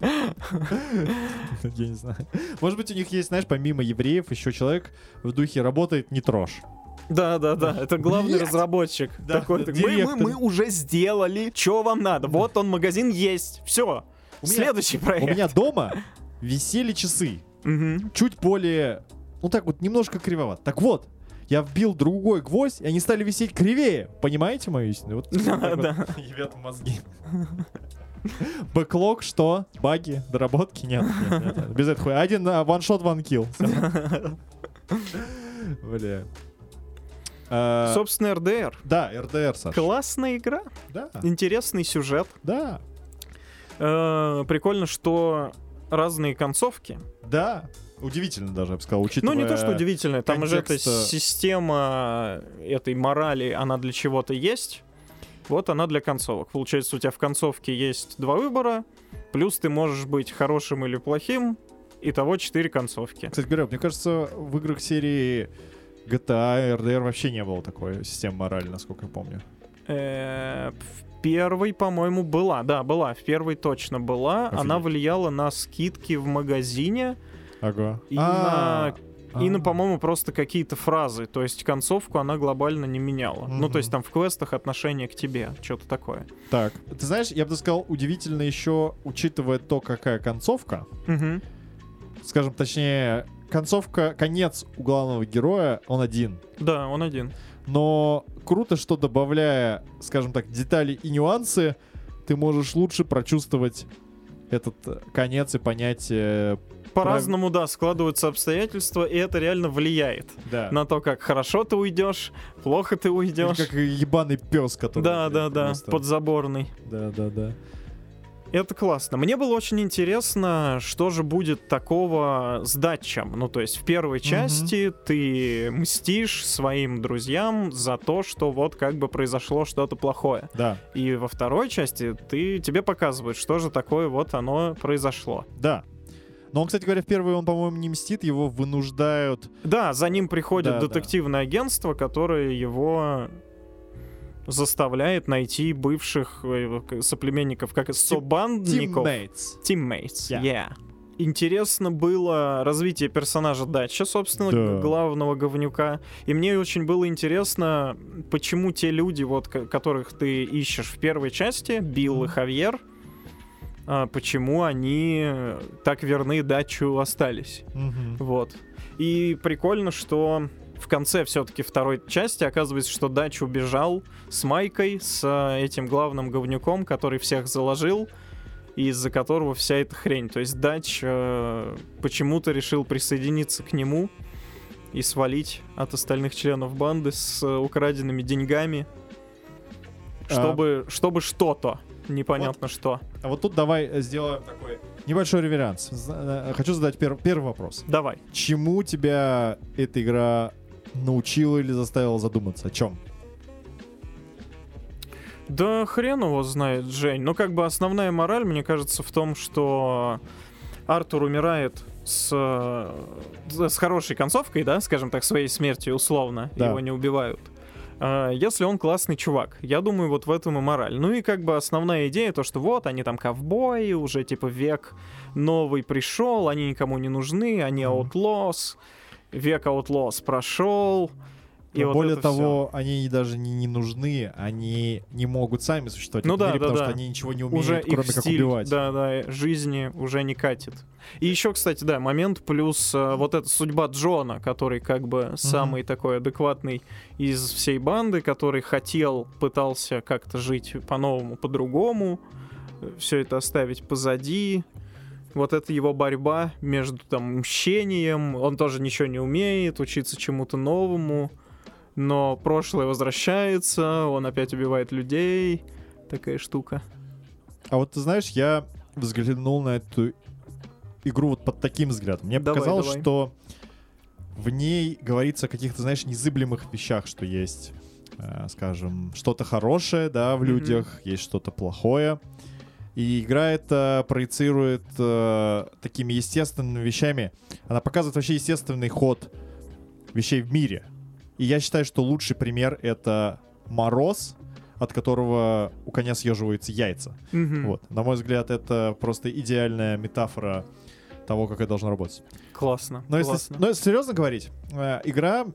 Я не знаю. Может быть, у них есть, знаешь, помимо евреев, еще человек в духе работает не трожь. Да, да, да. Это главный Блядь. разработчик. Да, Такой, да, так, мы, мы, мы уже сделали. Что вам надо? Вот он, магазин есть. Все. У меня- Следующий У проект. меня дома висели часы. Мгм. Чуть более, ну так вот, немножко кривоват. Так вот, я вбил другой гвоздь, и они стали висеть кривее. Понимаете мою истину? Вот Да, да. ебят мозги. Бэклог, что? Баги? Доработки? Нет, нет, нет. Без этого. Один а, one-shot, one-kill. Бля. А, Собственно, RDR. Да, РДР, Саш. Классная игра. Да, Интересный сюжет. да, Э, Прикольно, что разные концовки. да. Удивительно даже, я бы сказал, учитывая... Ну, не то, что удивительно. Там же эта система этой морали, она для чего-то есть. Вот она для концовок. Получается, у тебя в концовке есть два выбора, плюс ты можешь быть хорошим или плохим, Итого четыре концовки. Кстати говоря, мне кажется, в играх серии GTA, RDR вообще не было такой системы морали, насколько я помню. Э, В первой, по-моему, была. Да, была. В первой точно была. Она Офигеть. влияла на скидки в магазине Ага. и А, на И, ну, а. по-моему, просто какие-то фразы. То есть концовку она глобально не меняла. Ну, Мгм. то есть там в квестах отношение к тебе, что-то такое. Так, ты знаешь, я бы сказал, удивительно еще, учитывая то, какая концовка, Мгм. скажем точнее, концовка, конец у главного героя, он один. Да, он один. Но круто, что добавляя, скажем так, детали и нюансы, ты можешь лучше прочувствовать этот э, конец и понять... э, По-разному, да, складываются обстоятельства, и это реально влияет да. на то, как хорошо ты уйдешь, плохо ты Или уйдешь. Как ебаный пес, который... Да, да, да, просто- подзаборный. Да, да, да. Это классно. Мне было очень интересно, что же будет такого с датчем. Ну, то есть в первой части ты мстишь своим друзьям за то, что вот как бы произошло что-то плохое. Да, И во второй части ты, тебе показывают, что же такое вот оно произошло. да. Но он, кстати говоря, в первый он, по-моему, не мстит, его вынуждают... Да, за ним приходит Да, да. детективное агентство, которое его заставляет найти бывших э, соплеменников, как и собандников. Teammates. Teammates, Yeah. yeah. Интересно было развитие персонажа Дача, собственно, Да. главного говнюка. И мне очень было интересно, почему те люди, вот, ко- которых ты ищешь в первой части, Билл и Хавьер, а, почему они так верны Дачу остались. Мгм. Вот. И прикольно, что в конце все-таки второй части оказывается, что Дач убежал с Майкой, с э, этим главным говнюком, который всех заложил, и из-за которого вся эта хрень. То есть Дач э, почему-то решил присоединиться к нему и свалить от остальных членов банды с э, украденными деньгами, А. чтобы, чтобы что-то. Непонятно что. А вот тут давай сделаем такой небольшой реверанс. Э, Хочу задать пер- первый вопрос. Давай. Чему тебя эта игра научила или заставила задуматься? О чем? Да хрен его знает, Жень. Ну, как бы основная мораль, мне кажется, в том, что Артур умирает с, э, с хорошей концовкой, да, скажем так, своей смертью условно, Да. его не убивают. А, Если он классный чувак, я думаю, вот в этом и мораль. Ну и как бы основная идея то, что вот они там ковбои, уже типа век новый пришел, они никому не нужны, они outlaws, век outlaws прошел. И Но вот более того, они даже не, не нужны, они не могут сами существовать в Ну этом да, мире, да, потому да. что они ничего не умеют, уже кроме их как стиль, убивать. да, да, жизни уже не катит. И еще, кстати, да, момент плюс э, вот эта судьба Джона, который как бы самый такой адекватный из всей банды, который хотел, пытался как-то жить по-новому, по-другому, все это оставить позади. Вот это его борьба между там мщением, он тоже ничего не умеет, учиться чему-то новому, но прошлое возвращается, он опять убивает людей, такая штука. А вот ты знаешь, я взглянул на эту игру вот под таким взглядом. Мне Давай, показалось, давай. что в ней говорится о каких-то, знаешь, незыблемых вещах, что есть, э, скажем, что-то хорошее, да, в Мгм. людях, есть что-то плохое. И игра это проецирует э, такими естественными вещами. Она показывает вообще естественный ход вещей в мире. И я считаю, что лучший пример это мороз, от которого у коня съеживаются яйца. Мгм. Вот. На мой взгляд, это просто идеальная метафора того, как это должно работать. Классно. Но если, классно. но если серьезно говорить, э, игра,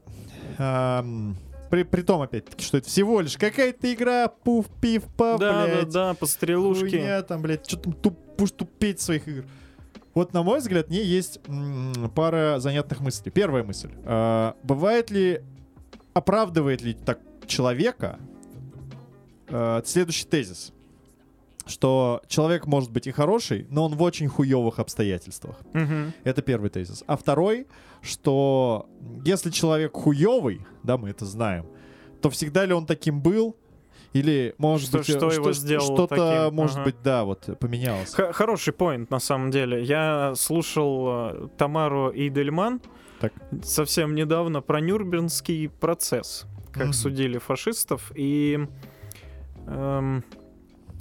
эм, при, при том, опять-таки, что это всего лишь какая-то игра, пуф, пив, паф, да, блядь, да, да, по стрелушке. хуйня там, блядь, что там туп, будешь тупеть своих игр. Вот, на мой взгляд, в ней есть м, пара занятных мыслей. Первая мысль. э, бывает ли, оправдывает ли так человека э, следующий тезис? Что человек может быть и хороший, но он в очень хуевых обстоятельствах. Мгм. Это первый тезис. А второй, что если человек хуёвый, да, мы это знаем, то всегда ли он таким был? Или, может Что- быть, э, что его сделало что-то, таким? может Ага. быть, да, вот поменялось. Х- Хороший поинт, на самом деле. Я слушал э, Тамару Эйдельман Так. совсем недавно про Нюрнбергский процесс, как Мгм. судили фашистов. И эм,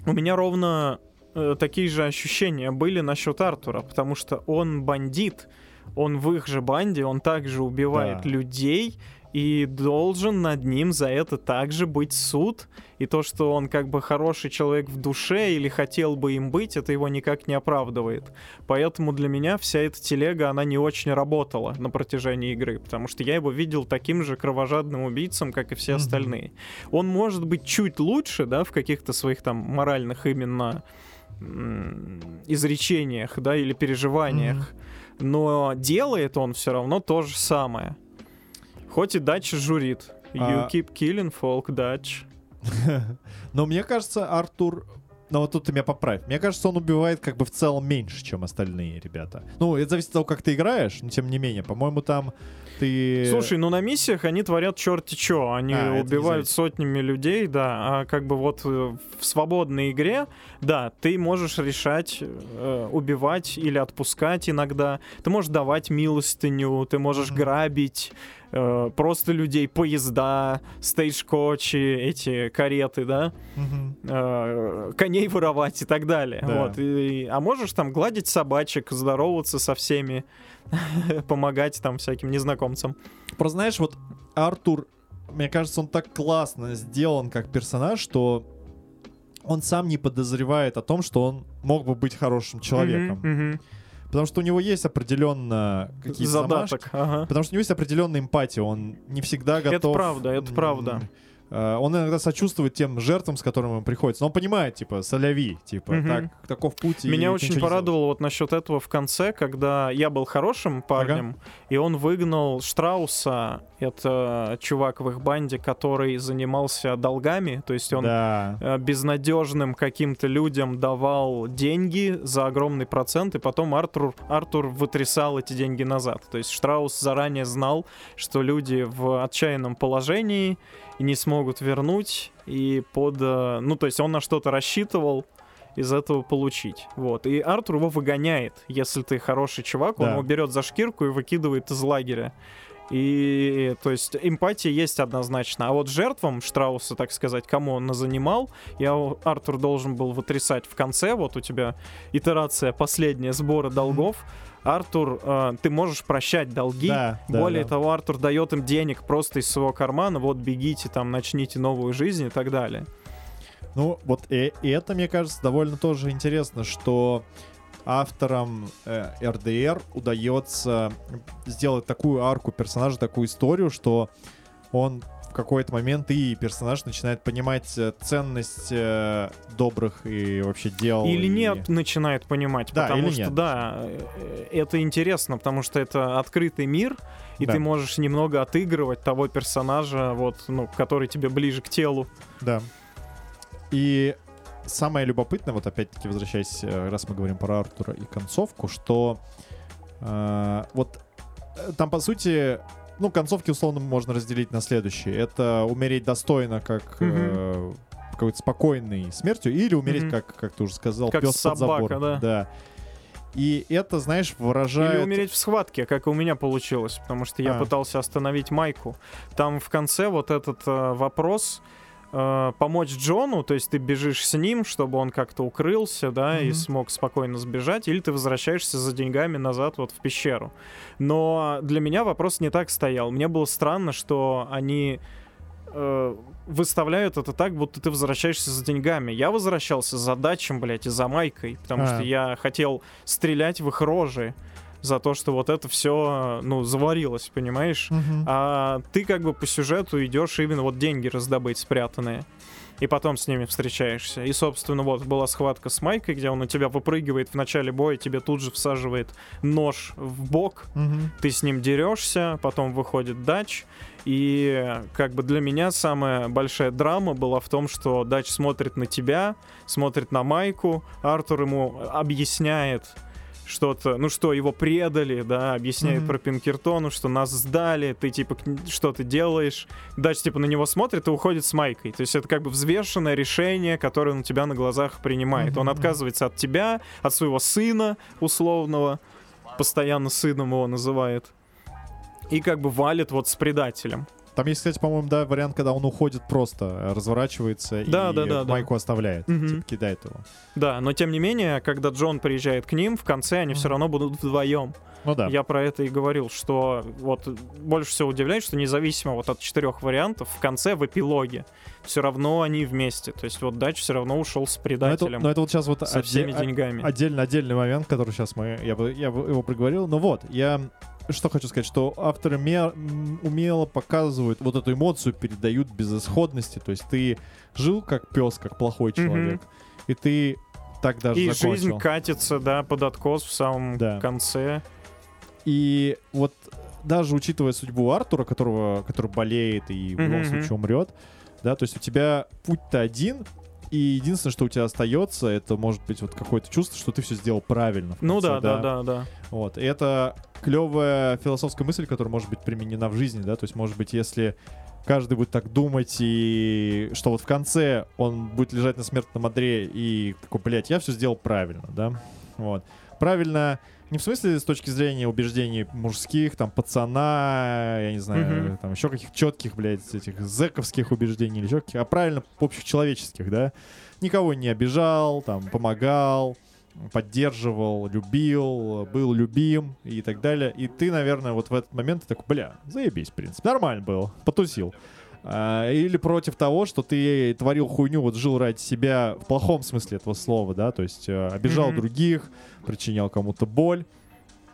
у меня ровно э, такие же ощущения были насчет Артура, потому что он бандит, он в их же банде, он также убивает Да. людей, и должен над ним за это также быть суд. И то, что он как бы хороший человек в душе или хотел бы им быть, это его никак не оправдывает. Поэтому для меня вся эта телега, она не очень работала на протяжении игры, потому что я его видел таким же кровожадным убийцем, как и все остальные. Он может быть чуть лучше, да, в каких-то своих там моральных именно изречениях, да, или переживаниях, но делает он все равно то же самое. Хоть и Дач журит. You А- keep killing folk, Дач. Но мне кажется, Артур... Ну вот тут ты меня поправь. Мне кажется, он убивает как бы в целом меньше, чем остальные ребята. Ну, это зависит от того, как ты играешь, но тем не менее. По-моему, там ты... Слушай, ну на миссиях они творят черти чё. Они А, убивают сотнями людей, да. А как бы вот э, в свободной игре, да, ты можешь решать, э, убивать или отпускать иногда. Ты можешь давать милостыню, ты можешь Мгм. грабить э, просто людей, поезда, стейдж-кочи, эти кареты, да. Э, коней воровать и так далее. Да. Вот. И, а можешь там гладить собачек, здороваться со всеми, помогать там всяким незнакомцам. Просто знаешь, вот Артур, мне кажется, он так классно сделан как персонаж, что он сам не подозревает о том, что он мог бы быть хорошим человеком. Мгм, мгм. Потому что у него есть определенно какие-то замашки. Задаток. Ага. Потому что у него есть определенная эмпатия, он не всегда готов... правда, это правда. Э, Он иногда сочувствует тем жертвам, с которыми ему приходится. Но он понимает, типа, соляви, типа, Мгм. так, таков путь. Меня очень порадовало вот насчет этого в конце, когда я был хорошим парнем, и он выгнал Штрауса, это чувак в их банде, который занимался долгами, то есть он Да. э, безнадежным каким-то людям давал деньги за огромный процент, и потом Артур, Артур вытрясал эти деньги назад. То есть Штраус заранее знал, что люди в отчаянном положении и не смогут вернуть, и под... э, Ну, то есть он на что-то рассчитывал из этого получить. Вот. И Артур его выгоняет. Если ты хороший чувак, он Да. его берет за шкирку и выкидывает из лагеря. И, то есть, эмпатия есть однозначно. А вот жертвам Штрауса, так сказать, кому он занимал, я Артур должен был вытрясать в конце. Вот у тебя итерация последняя сбора долгов. Артур, э, ты можешь прощать долги. Да, да, Более да. того, Артур дает им денег просто из своего кармана. Вот бегите, там, начните новую жизнь и так далее. Ну, вот и, и это, мне кажется, довольно тоже интересно, что авторам э, РДР удается сделать такую арку персонажа, такую историю, что он в какой-то момент и персонаж начинает понимать э, ценность э, добрых и вообще дел. Или и- нет, начинает понимать. Да, потому что, нет. да, э, это интересно, потому что это открытый мир, и Да. ты можешь немного отыгрывать того персонажа, вот, ну, который тебе ближе к телу. Да. И самое любопытное, вот опять-таки возвращаясь, э, раз мы говорим про Артура и концовку, что э, вот там, по сути, ну, концовки условно можно разделить на следующие. Это умереть достойно, как э, какой-то спокойной смертью, или умереть, Мгм. как, как ты уже сказал, Как пес под собака, забором. да. И это, знаешь, выражает... Или умереть в схватке, как и у меня получилось, потому что я А. пытался остановить Майку. Там в конце вот этот э, вопрос э, помочь Джону, то есть ты бежишь с ним, чтобы он как-то укрылся, да, и Мгм. смог спокойно сбежать, или ты возвращаешься за деньгами назад вот в пещеру. Но для меня вопрос не так стоял. Мне было странно, что они э, выставляют это так, будто ты возвращаешься за деньгами. Я возвращался за датчем, блядь, и за майкой, потому А. что я хотел стрелять в их рожи за то, что вот это все, ну, заварилось, понимаешь? Мгм. А ты как бы по сюжету идешь именно вот деньги раздобыть спрятанные. И потом с ними встречаешься. И, собственно, вот была схватка с Майкой, где он на тебя выпрыгивает в начале боя, тебе тут же всаживает нож в бок, Мгм. ты с ним дерешься, потом выходит Дач. И как бы для меня самая большая драма была в том, что Дач смотрит на тебя, смотрит на Майку, Артур ему объясняет что-то, ну что, его предали, да, объясняет Мгм. про Пинкертону, что нас сдали, ты типа что ты делаешь. Дач типа на него смотрит и уходит с Майкой. То есть это как бы взвешенное решение, которое он у тебя на глазах принимает. Он Мгм. отказывается от тебя, от своего сына условного, постоянно сыном его называет. И как бы валит вот с предателем. Там есть, кстати, по-моему, да, вариант, когда он уходит просто, разворачивается Да, и да, да, да. майку оставляет, Мгм. типа кидает его. Да, но тем не менее, когда Джон приезжает к ним, в конце они все равно будут вдвоем. Ну да. Я про это и говорил, что вот больше всего удивляет, что независимо вот от четырех вариантов, в конце, в эпилоге, все равно они вместе. То есть вот Дач все равно ушел с но, это, предателем, но это вот сейчас вот со отде- всеми деньгами. отдельно отдельный момент, который сейчас мы я бы я бы его проговорил. Но вот я что хочу сказать, что авторы умело показывают вот эту эмоцию, передают безысходности. То есть ты жил как пес, как плохой человек, и ты так даже И закончил. жизнь катится, да, под откос в самом Да. конце. И вот даже учитывая судьбу Артура, которого, который болеет и в любом Мгм, случае умрет, да, то есть у тебя путь-то один, и единственное, что у тебя остается, это может быть вот какое-то чувство, что ты все сделал правильно. Ну конце, да, да, да, да. Вот. И это клевая философская мысль, которая может быть применена в жизни, да, то есть, может быть, если каждый будет так думать, и что вот в конце он будет лежать на смертном одре и такой, блядь, я все сделал правильно, да, вот. Правильно не в смысле с точки зрения убеждений мужских, там, пацана, я не знаю, Мгм. там, еще каких четких, блядь, этих зэковских убеждений или еще каких, а правильно общих человеческих, да. Никого не обижал, там, помогал, поддерживал, любил, был любим и так далее. И ты, наверное, вот в этот момент такой, бля, заебись, в принципе, нормально было, потусил. А, или против того, что ты творил хуйню, вот жил ради себя в плохом смысле этого слова, да, то есть э, обижал Мгм. других, причинял кому-то боль.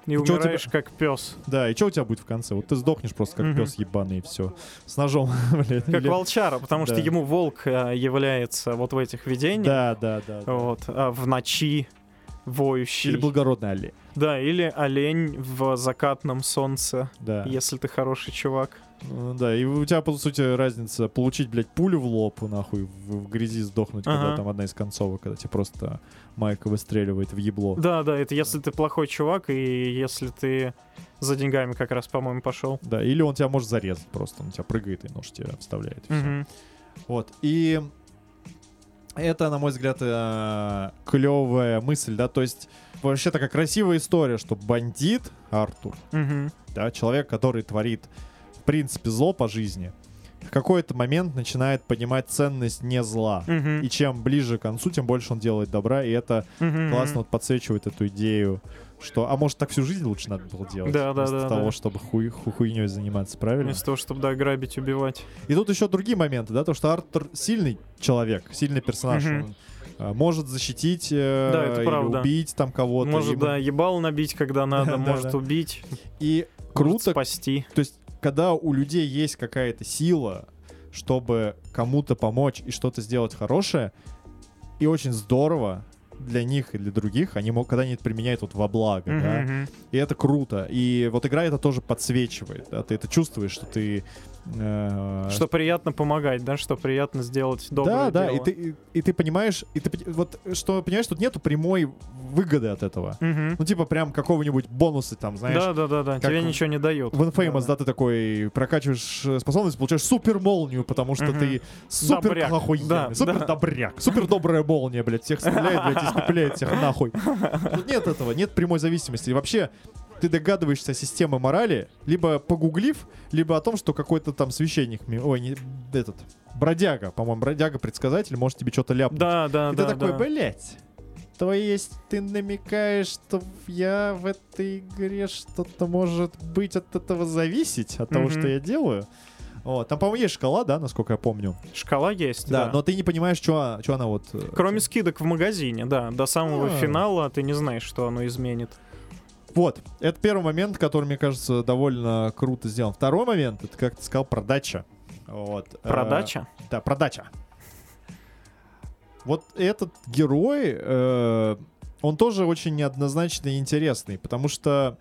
И чё у тебя- умираешь как пес. Да, и что у тебя будет в конце? Вот ты сдохнешь просто как Мгм. пес ебаный и все. С ножом, блядь. Как или- волчара, потому что Да. ему волк э, является вот в этих видениях. Да, да, да. да. Вот, а в ночи воющий. Или благородный олень. Да, или олень в закатном солнце, Да. если ты хороший чувак. Ну Да, и у тебя, по сути, разница получить, блядь, пулю в лоб, нахуй, в, в грязи сдохнуть, когда Ага. там одна из концовок, когда тебе просто майка выстреливает в ебло. Да, да, это если ты плохой чувак, и если ты за деньгами как раз, по-моему, пошел. Да, или он тебя может зарезать просто, он тебя прыгает и нож тебя вставляет. и. Мгм. Вот, и это, на мой взгляд, клевая мысль, да, то есть вообще такая красивая история, что бандит Артур, Мгм. да, человек, который творит, в принципе, зло по жизни, в какой-то момент начинает понимать ценность не зла. Мгм. И чем ближе к концу, тем больше он делает добра, и это Мгм. классно вот подсвечивает эту идею, что, а может, так всю жизнь лучше надо было делать, Да, да, вместо да, того, да. чтобы хуй, ху- хуйней заниматься, правильно? Вместо того, чтобы, да, грабить, убивать. И тут еще другие моменты, да, то, что Артур сильный человек, сильный персонаж, Мгм. он а, может защитить э, Да, это правда. убить там кого-то. Может, ему- да, ебал набить, когда надо, может убить, И круто, спасти. то есть, когда у людей есть какая-то сила, чтобы кому-то помочь и что-то сделать хорошее, и очень здорово для них и для других, они могут, когда они это применяют вот во благо, да, Мгм, мгм. и это круто. И вот игра это тоже подсвечивает, да, ты это чувствуешь, что ты... э, Что приятно помогать, да, что приятно сделать да, доброе да, дело. и ты, и, и ты понимаешь, и ты вот что понимаешь, тут нету прямой выгоды от этого. Мгм. Ну, типа, прям какого-нибудь бонуса, там, знаешь, Да, да, да, да. Тебе ничего не дают. в Infamous, да, ты такой прокачиваешь э, способность, получаешь супер молнию, потому что Мгм. ты супер Добряк. охуенный, Да, супер да. добряк, супер добрая молния, блядь, всех стреляет, блядь, испепеляет всех нахуй. Тут нет этого, нет прямой зависимости. И вообще, ты догадываешься о системе морали, либо погуглив, либо о том, что какой-то там священник, ой, не этот, бродяга, по-моему, бродяга-предсказатель может тебе что-то ляпнуть. Да, да, И да. ты такой, да. блядь, то есть ты намекаешь, что я в этой игре что-то может быть от этого зависеть, от того, Мгм. что я делаю? Вот. Там, по-моему, есть шкала, да, насколько я помню. Шкала есть, Да, да. но ты не понимаешь, что она вот... э, Кроме скидок в магазине, да. До самого А. финала ты не знаешь, что оно изменит. Вот, это первый момент, который, мне кажется, довольно круто сделан. Второй момент, это, как ты сказал, продача. Вот. э, Продача? Да, продача. Вот этот герой, э, он тоже очень неоднозначный и интересный, потому что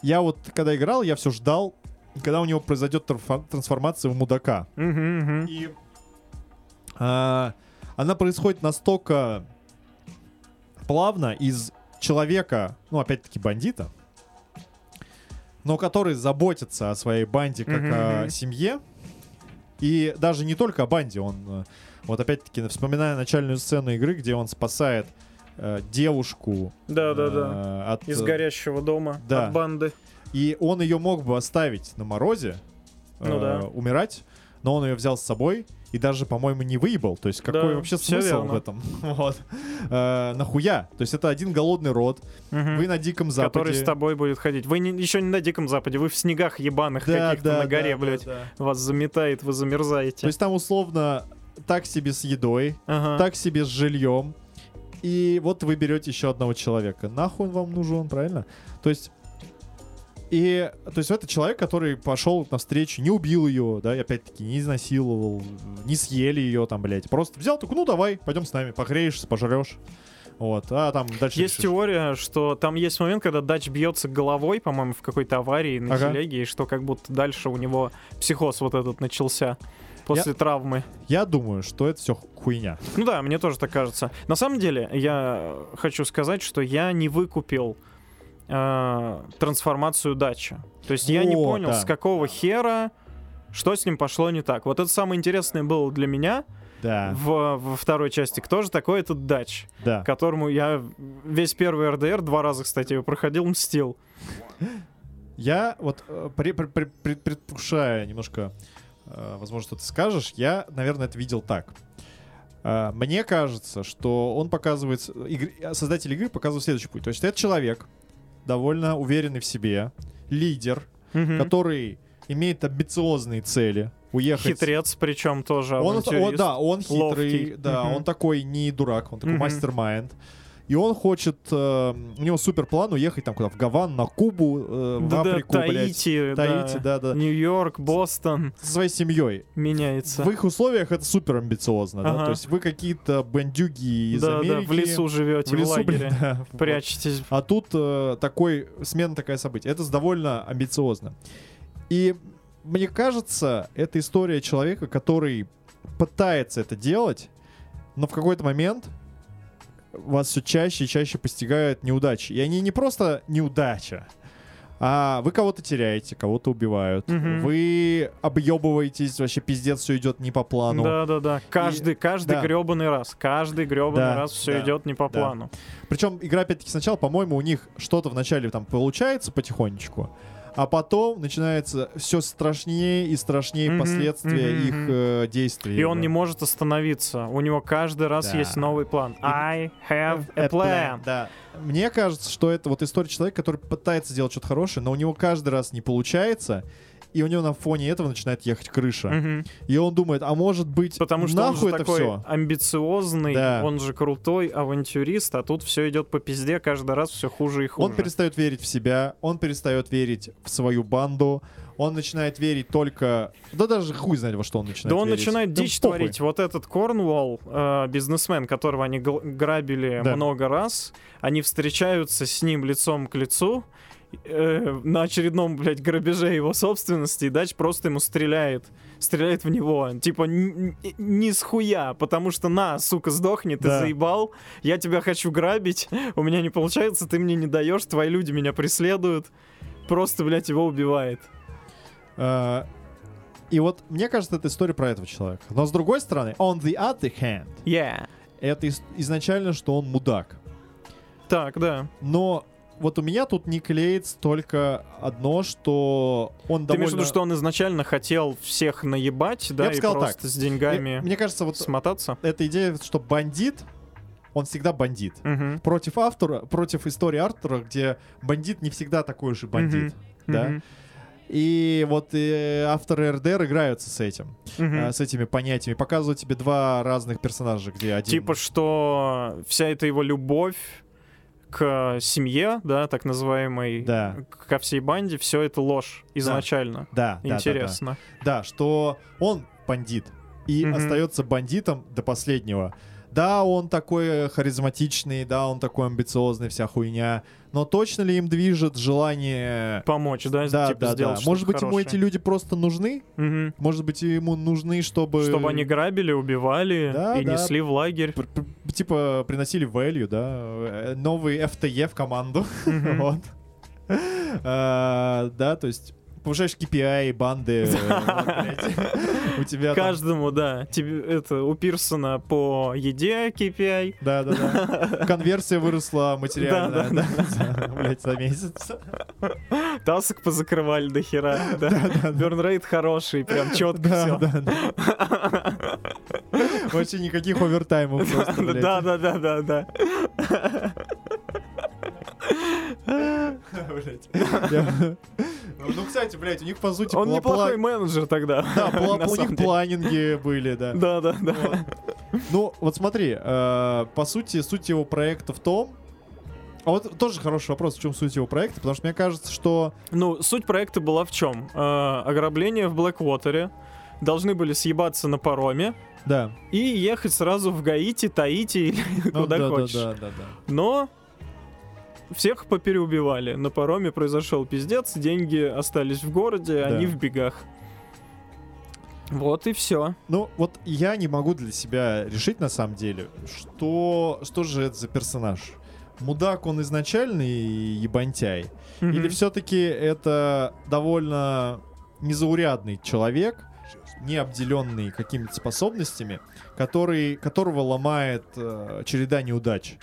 я вот, когда играл, я все ждал, когда у него произойдет трансфо- трансформация в мудака. И а, она происходит настолько плавно из человека, ну, опять-таки, бандита, но который заботится о своей банде как Мгм, о семье. И даже не только о банде, он, э, вот опять-таки, вспоминая начальную сцену игры, где он спасает э, девушку Да-да-да. э, от... Из э, горящего дома да. от банды. И он ее мог бы оставить на морозе, Ну э, да. умирать, но он ее взял с собой и даже, по-моему, не выебал. То есть какой Да, вообще смысл верно. в этом? Вот. Э, нахуя? То есть это один голодный род, Мгм. вы на Диком Западе. Который с тобой будет ходить. Вы не- еще не на Диком Западе, вы в снегах ебаных Да, каких-то да, на горе, да, да, блядь. да. Вас заметает, вы замерзаете. То есть там условно так себе с едой, Ага. так себе с жильем. И вот вы берете еще одного человека. Нахуй он вам нужен, правильно? То есть и, то есть это человек, который пошел навстречу, не убил ее, да, и опять-таки не изнасиловал, не съели ее там, блядь. Просто взял, такой, ну давай, пойдем с нами, погреешься, пожрешь. Вот, а там дальше Есть решишь. теория, что там есть момент, когда Дач бьется головой, по-моему, в какой-то аварии на Ага. телеге, и что как будто дальше у него психоз вот этот начался после травмы. Я думаю, что это все хуйня. Ну да, мне тоже так кажется. На самом деле, я хочу сказать, что я не выкупил э, трансформацию Дача. То есть я не О, понял, да. с какого хера, что с ним пошло не так. Вот это самое интересное было для меня Да, в, во второй части. Кто же такой этот Дач? да. которому я весь первый РДР два раза, кстати, его проходил, мстил. Я вот э, при- при- при- при- предвкушая немножко, э, возможно, что ты скажешь, я, наверное, это видел так. Э, Мне кажется, что он показывает, игр- создатель игры показывает следующий путь. То есть это человек, довольно уверенный в себе, лидер, Мгм. который имеет амбициозные цели, уехать. Хитрец, причем тоже Он, о, авантюрист. да, он хитрый, ловкий. да, Мгм. он такой не дурак, он такой Мгм. мастер-майнд. И он хочет, э, у него супер план уехать там куда в Гаван, на Кубу, э, в Да-да, Африку, блядь. Таити, Таити, да. да, да. Нью-Йорк, Бостон Со своей семьей. меняется. В их условиях это супер амбициозно, да. Ага. То есть вы какие-то бандюги из да, Америки. да, в лесу живете, в в, лесу, лагере, блин, да. Прячетесь. А тут э, такой, смена такая событие. Это довольно амбициозно. И мне кажется, это история человека, который пытается это делать, но в какой-то момент вас все чаще и чаще постигают неудачи. И они не просто неудача, а вы кого-то теряете, кого-то убивают. Мгм. Вы объебываетесь, вообще пиздец, все идет не по плану. да, да, да. Каждый, каждый да. гребаный раз, каждый гребаный Да, раз все да, идет не по да. плану. Причем игра, опять-таки, сначала, по-моему, у них что-то вначале там получается потихонечку, а потом начинается все страшнее и страшнее Мгм, последствия мгм, их э, действий. И он не может остановиться. У него каждый раз Да. есть новый план. I have a A plan. Да. Мне кажется, что это вот история человека, который пытается сделать что-то хорошее, но у него каждый раз не получается, и у него на фоне этого начинает ехать крыша. Мгм. И он думает, а может быть, Потому что он нахуй же это такой все? амбициозный, Да. он же крутой авантюрист, а тут все идет по пизде, каждый раз все хуже и хуже. Он перестает верить в себя, он перестает верить в свою банду, он начинает верить только... Да даже хуй знает, во что он начинает да он верить. начинает Ну, дичь похуй. творить. Вот этот Корнуолл, э, бизнесмен, которого они грабили Да. много раз, они встречаются с ним лицом к лицу э, на очередном, блядь, грабеже его собственности, и Дач просто ему стреляет. Стреляет в него. Типа, не с хуя, потому что на, сука, сдохни, ты Да. заебал, я тебя хочу грабить, у меня не получается, ты мне не даешь, твои люди меня преследуют. Просто, блядь, его убивает. А, И вот мне кажется, это история про этого человека. Но с другой стороны, on the other hand, Yeah. это из- изначально, что он мудак. Так, да. Но вот у меня тут не клеится только одно, что он Ты довольно... имеешь в виду, что он изначально хотел всех наебать, да, бы и сказал просто так. с деньгами мне кажется, вот смотаться? эта идея, что бандит, он всегда бандит. Мгм. Против автора, против истории Артура, где бандит не всегда такой же бандит. Мгм. да? Мгм. И вот э, авторы РДР играются с этим, Мгм. э, с этими понятиями. Показывают тебе два разных персонажа, где один... Типа, что вся эта его любовь к семье, да, так называемой, Да. ко всей банде, все это ложь изначально. Да, да, да, да. Интересно. Да, что он бандит и Мгм. остается бандитом до последнего. Да, он такой харизматичный, да, он такой амбициозный, вся хуйня. Но точно ли им движет желание... Помочь, да, Да, типа, да, да. сделать Может что-то быть, ему хорошее. эти люди просто нужны? Мгм. Может быть, ему нужны, чтобы... Чтобы они грабили, убивали Да, и да. несли в лагерь. пр- пр- Типа приносили value, да, э, новый FTE в команду. Вот. А, Да, то есть повышаешь KPI банды. э. У тебя Каждому, да. Тебе, это, у Пирсона по еде KPI. Да, да, да. Конверсия выросла Да, да, блядь, за месяц. Тасок позакрывали до хера. Да. Бернрейт хороший, прям четко все. да, да. Вообще никаких овертаймов просто. Да, да, да, да, да. Я- Ну, кстати, блядь, у них, по сути, Он неплохой менеджер тогда. Да, у них планинги были, да. Да, да, да. Ну, вот смотри, э, по сути, суть его проекта в том... А вот тоже хороший вопрос, в чем суть его проекта, потому что мне кажется, что... Ну, суть проекта была в чем? ограбление в Блэквотере. Должны были съебаться на пароме Да. и ехать сразу в Гаити, Таити или Ну, куда да, да, хочешь. да, да, да. Но всех попереубивали. На пароме произошел пиздец, деньги остались в городе, Да. они в бегах. Вот и все. Ну, вот я не могу для себя решить, на самом деле, что, что же это за персонаж. Мудак он изначальный ебантяй? Или все-таки это довольно незаурядный человек, не обделенный какими-то способностями, который, которого ломает э, череда неудач.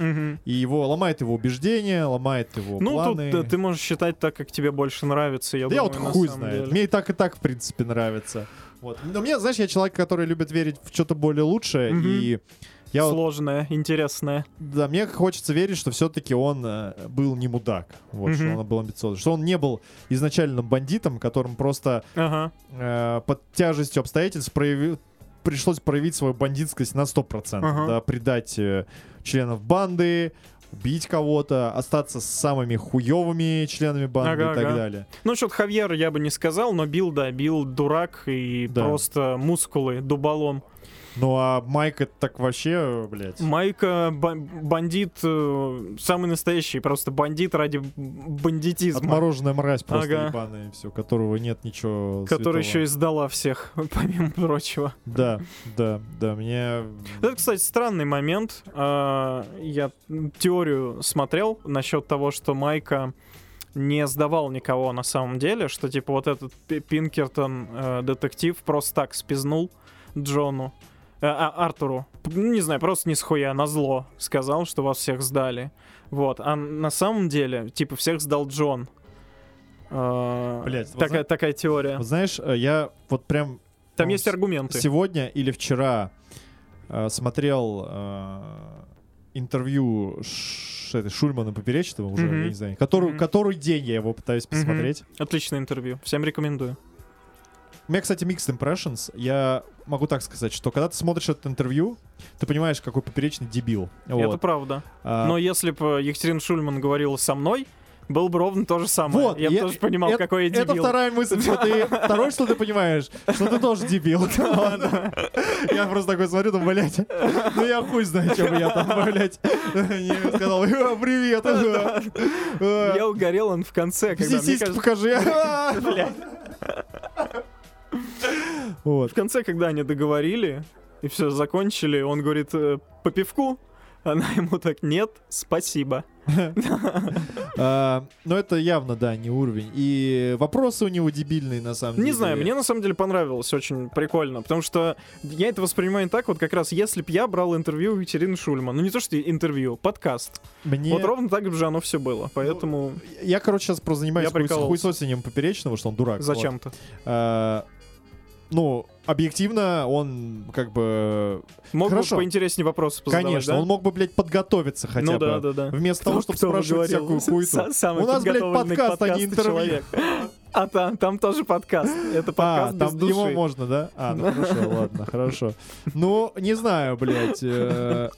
И его ломает его убеждения, ломает его Ну, планы. тут э, ты можешь считать так, как тебе больше нравится, я Да я думаю, вот на хуй знает. деле. Мне и так, и так, в принципе, нравится. Вот. Но мне, знаешь, я человек, который любит верить в что-то более лучшее, Мгм. и я вот, Сложное, интересное. да, мне хочется верить, что все-таки он э, был не мудак, вот, что Мгм. он был амбициозный, что он не был изначально бандитом, которым просто Ага. э, под тяжестью обстоятельств проявил, пришлось проявить свою бандитскость на 100%, Ага. да, предать э, членов банды, убить кого-то, остаться с самыми хуевыми членами банды Ага, и так ага. далее. Ну, что-то Хавьер я бы не сказал, но Билл, да, Билл дурак и Да. просто мускулы, дуболом. Ну а Майк это так вообще, блядь. Майка ба- бандит, э, самый настоящий, просто бандит ради бандитизма. Отмороженная мразь просто Ага. ебаная, все, которого нет ничего святого. еще и сдала всех, помимо прочего. Да, да, да, мне... Это, кстати, странный момент. А, Я теорию смотрел насчет того, что Майка не сдавал никого на самом деле, что типа вот этот Пи- Пинкертон э, детектив просто так спизнул Джону, э, а, Артуру, не знаю, просто не схуя, на зло сказал, что вас всех сдали. Вот, а на самом деле, типа, всех сдал Джон. Э, Блядь, вот такая, зна- такая теория. Вот знаешь, э, я вот прям Там ну, есть аргументы. сегодня или вчера э, смотрел э, интервью Ш- этой Шульмана Поперечного уже, Мгм. я не знаю, который, Мгм. который день я его пытаюсь посмотреть. Отличное интервью. Всем рекомендую. У меня, кстати, mixed impressions. Я могу так сказать, что когда ты смотришь это интервью, ты понимаешь, какой Поперечный дебил. Это Вот. правда. А, Но если бы Екатерина Шульман говорила со мной, было бы ровно то же самое. Вот, я я- тоже понимал, это- какой я Это дебил. вторая мысль, что ты... Второе, что ты понимаешь, что ты тоже дебил. Я просто такой смотрю, думаю, блядь, ну я хуй знаю, бы я там, блядь, не сказал, «Э, привет. э, Я угорел он в конце, кажется, покажи. блядь, Вот. в конце, когда они договорили и все закончили, он говорит э, по пивку, она ему так нет, спасибо. А, Но это явно, да, не уровень. И вопросы у него дебильные, на самом деле. Не знаю, мне на самом деле понравилось очень прикольно, потому что я это воспринимаю так, вот как раз если б я брал интервью у Екатерины Шульман, ну не то что интервью, подкаст, Мне... вот ровно так же оно все было, поэтому Я, короче, сейчас просто занимаюсь хуесосением Поперечного, что он дурак. зачем-то. А, Ну, объективно, он как бы... Мог Хорошо. бы поинтереснее вопросы позадавать, Конечно, да? он мог бы, блядь, подготовиться хотя ну бы. да, да, да. Вместо того, чтобы Кто спрашивать всякую хуету. С- Самый У нас, блядь, подкаст, а не интервью. А там, там тоже подкаст. Это А, подкаст без там души. его можно, да? А, ну хорошо, ладно, хорошо. Ну, не знаю, блядь. э,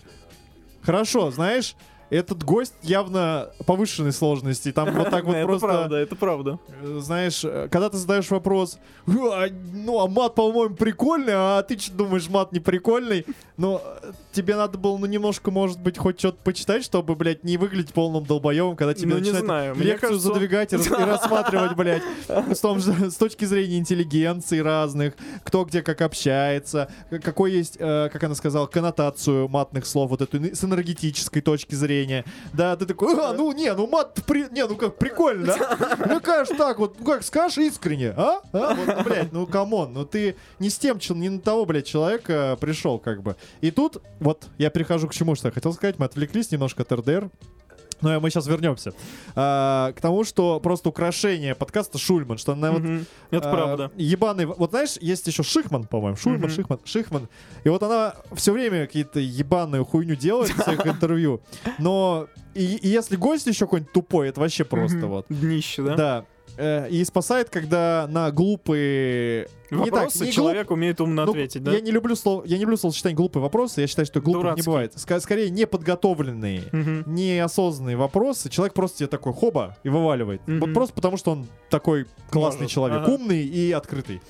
Хорошо, знаешь, этот гость явно повышенной сложности. Там вот так вот это просто... правда, это правда. Э, знаешь, э, когда ты задаешь вопрос, «А, ну, а мат, по-моему, прикольный, а ты что думаешь, мат не прикольный? Но э, тебе надо было, ну, немножко, может быть, хоть что-то почитать, чтобы, блядь, не выглядеть полным долбоебом, когда тебе Ну, начинают знаю, лекцию кажется, задвигать и, рас- и рассматривать, блядь, с, том же- с точки зрения интеллигенции разных, кто где как общается, какой есть, как она сказала, коннотацию матных слов, вот эту с энергетической точки зрения. Да, ты такой, а, ну, не, ну, мат, при... не, ну, как, прикольно, да? Ну, ж так, вот, ну, как скажешь искренне, а? А? Вот, ну, блядь, ну, come on, ну, ты не с тем, не на того, блядь, человека пришел, как бы. И тут, вот, я перехожу к чему, что я хотел сказать, мы отвлеклись немножко от РДР, но мы сейчас вернемся. А, к тому, что просто украшение подкаста Шульман, что она вот. Это а, правда. Ебаный. Вот знаешь, есть еще Шихман, по-моему. Шульман. Шихман, Шихман. И вот она все время какие-то ебаную хуйню делает в своих интервью. Но и, и если гость еще какой-нибудь тупой, это вообще просто вот. Днище, да? Да. Э, И спасает, когда на глупые... не так, Вопросы не глуп- человек умеет умно ну, ответить, да? Я не люблю слово, я не люблю словосочетание глупые вопросы. Я считаю, что глупых не Дурацкие. бывает. Ска- скорее неподготовленные Мгм. неосознанные вопросы, человек просто тебе такой хоба и вываливает. Мгм. Вот просто потому, что он такой классный Может, человек, ага. умный и открытый.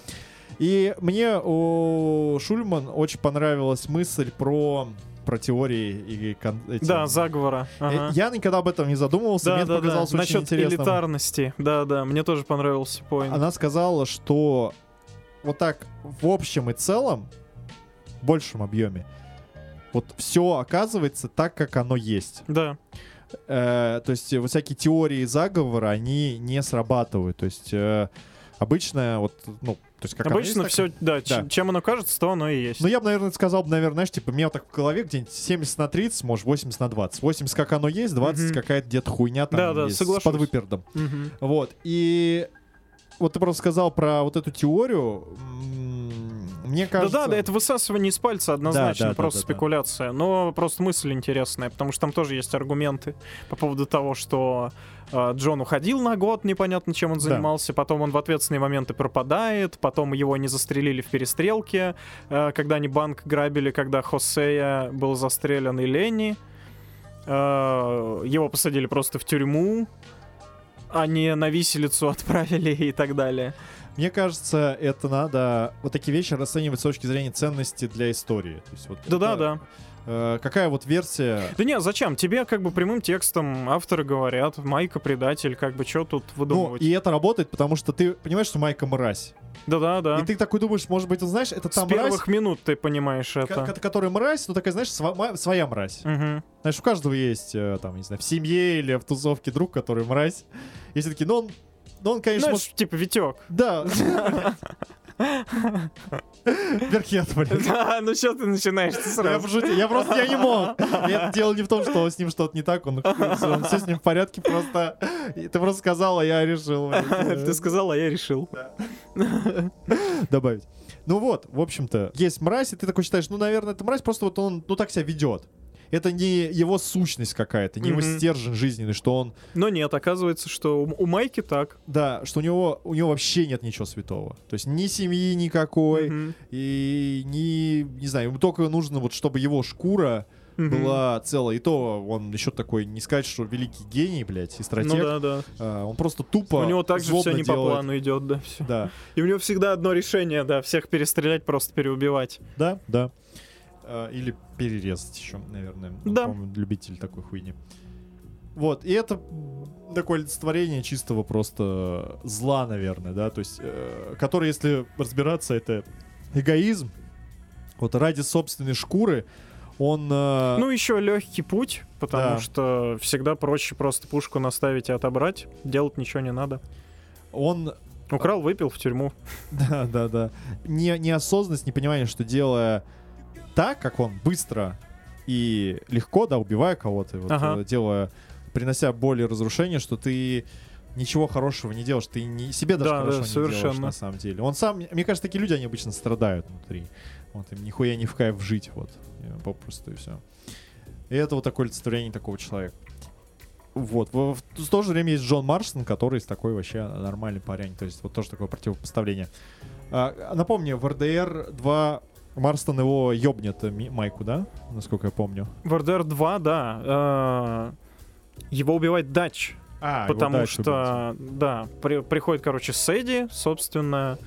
И мне у Шульман очень понравилась мысль про про теории и кон- эти- Да, заговора. Э, Ага. Я никогда об этом не задумывался, Да, мне это да, да. показалось очень Насчет интересным. элитарности. Да, да, мне тоже понравился поинт. Она сказала, что вот так в общем и целом, в большем объеме, вот все оказывается так, как оно есть. Да. Э, то есть э, вот всякие теории заговора, они не срабатывают. То есть э, обычно вот, ну, то есть как Обычно есть, так- все, да, Да. чем оно кажется, то оно и есть. Ну, я бы, наверное, сказал, бы, наверное, знаешь, типа, у меня вот так в голове где-нибудь 70 на 30, может, 80 на 20. 80 как оно есть, 20 Мгм. какая-то где-то хуйня там Да, да, есть, с соглашусь. подвыпердом. Мгм. Вот, и вот ты просто сказал про вот эту теорию, мне кажется... Да, да, да, это высасывание из пальца однозначно, Да, да, да, просто да, да. спекуляция. Но просто мысль интересная, потому что там тоже есть аргументы по поводу того, что Джон уходил на год, непонятно чем он Да. занимался, потом он в ответственные моменты пропадает, потом его не застрелили в перестрелке, э, когда они банк грабили, когда Хосея был застрелен и Ленни. Э, его посадили просто в тюрьму, а не на виселицу отправили и так далее. Мне кажется, это надо вот такие вещи расценивать с точки зрения ценности для истории. То есть вот Да-да, это, да. э, какая вот версия... Да не, зачем? Тебе как бы прямым текстом авторы говорят, Майка предатель, как бы что тут Ну, выдумывать? и это работает, потому что ты понимаешь, что Майка мразь. Да-да-да. И ты такой думаешь, может быть, он, знаешь, это С та мразь, первых минут ты понимаешь это. ко- которая мразь, ну такая, знаешь, сва- своя мразь. Мгм. Знаешь, у каждого есть, э, там, не знаю, в семье или в тусовке друг, который мразь. И все такие, ну он, ну он, конечно, Знаешь, может... типа Витек. Да. Беркет, блин. Да, ну что ты начинаешь ты Я сразу? пошутил, я просто я не мог. Я- Дело не в том, что с ним что-то не так, он, он все с ним в порядке, просто ты просто сказал, а я решил Ты сказал, а я решил. добавить. Ну вот, в общем-то, есть мразь, и ты такой считаешь, ну, наверное, это мразь, просто вот он, ну, так себя ведет. Это не его сущность какая-то, не его Мгм. стержень жизненный, что он, Но нет, оказывается, что у у Майки так. да, что у него, у него вообще нет ничего святого. То есть ни семьи никакой, Мгм. и ни, не знаю, ему только нужно вот, чтобы его шкура Мгм. была целая. И то он еще такой, не сказать, что великий гений, блядь, и стратег. Ну да, да. А, он просто тупо У него также все не по делает. плану идет, да, все. Да, И у него всегда одно решение, да, всех перестрелять, просто переубивать. да, да. А, или перерезать еще, наверное. Он, Да. по-моему, любитель такой хуйни. Вот, и это такое олицетворение чистого просто зла, наверное, да, то есть, э, который, если разбираться, это эгоизм, вот ради собственной шкуры он... э, Ну, еще легкий путь, потому Да. что всегда проще просто пушку наставить и отобрать. Делать ничего не надо. он Украл, выпил в тюрьму. Да, да, да. Не, неосознанность, непонимание, что делая так, как он быстро и легко, да, убивая кого-то, вот, Ага. э, делая, принося боль и разрушение, что ты ничего хорошего не делаешь, ты не, себе даже Да, да, хорошего не делаешь совершенно. на самом деле. Он сам, мне кажется, такие люди, они обычно страдают внутри. Вот им нихуя не в кайф жить, вот, попросту и все. И это вот такое олицетворение такого человека. Вот. В, в, в то же время есть Джон Марстон, который такой вообще нормальный парень. То есть вот тоже такое противопоставление. А, напомню, в РДР 2 Марстон его ёбнет э, Майку, да? Насколько я помню. В RDR 2, да. э, Его убивает Дач. А, потому что, да, при- приходит, короче, Сэдди, собственно,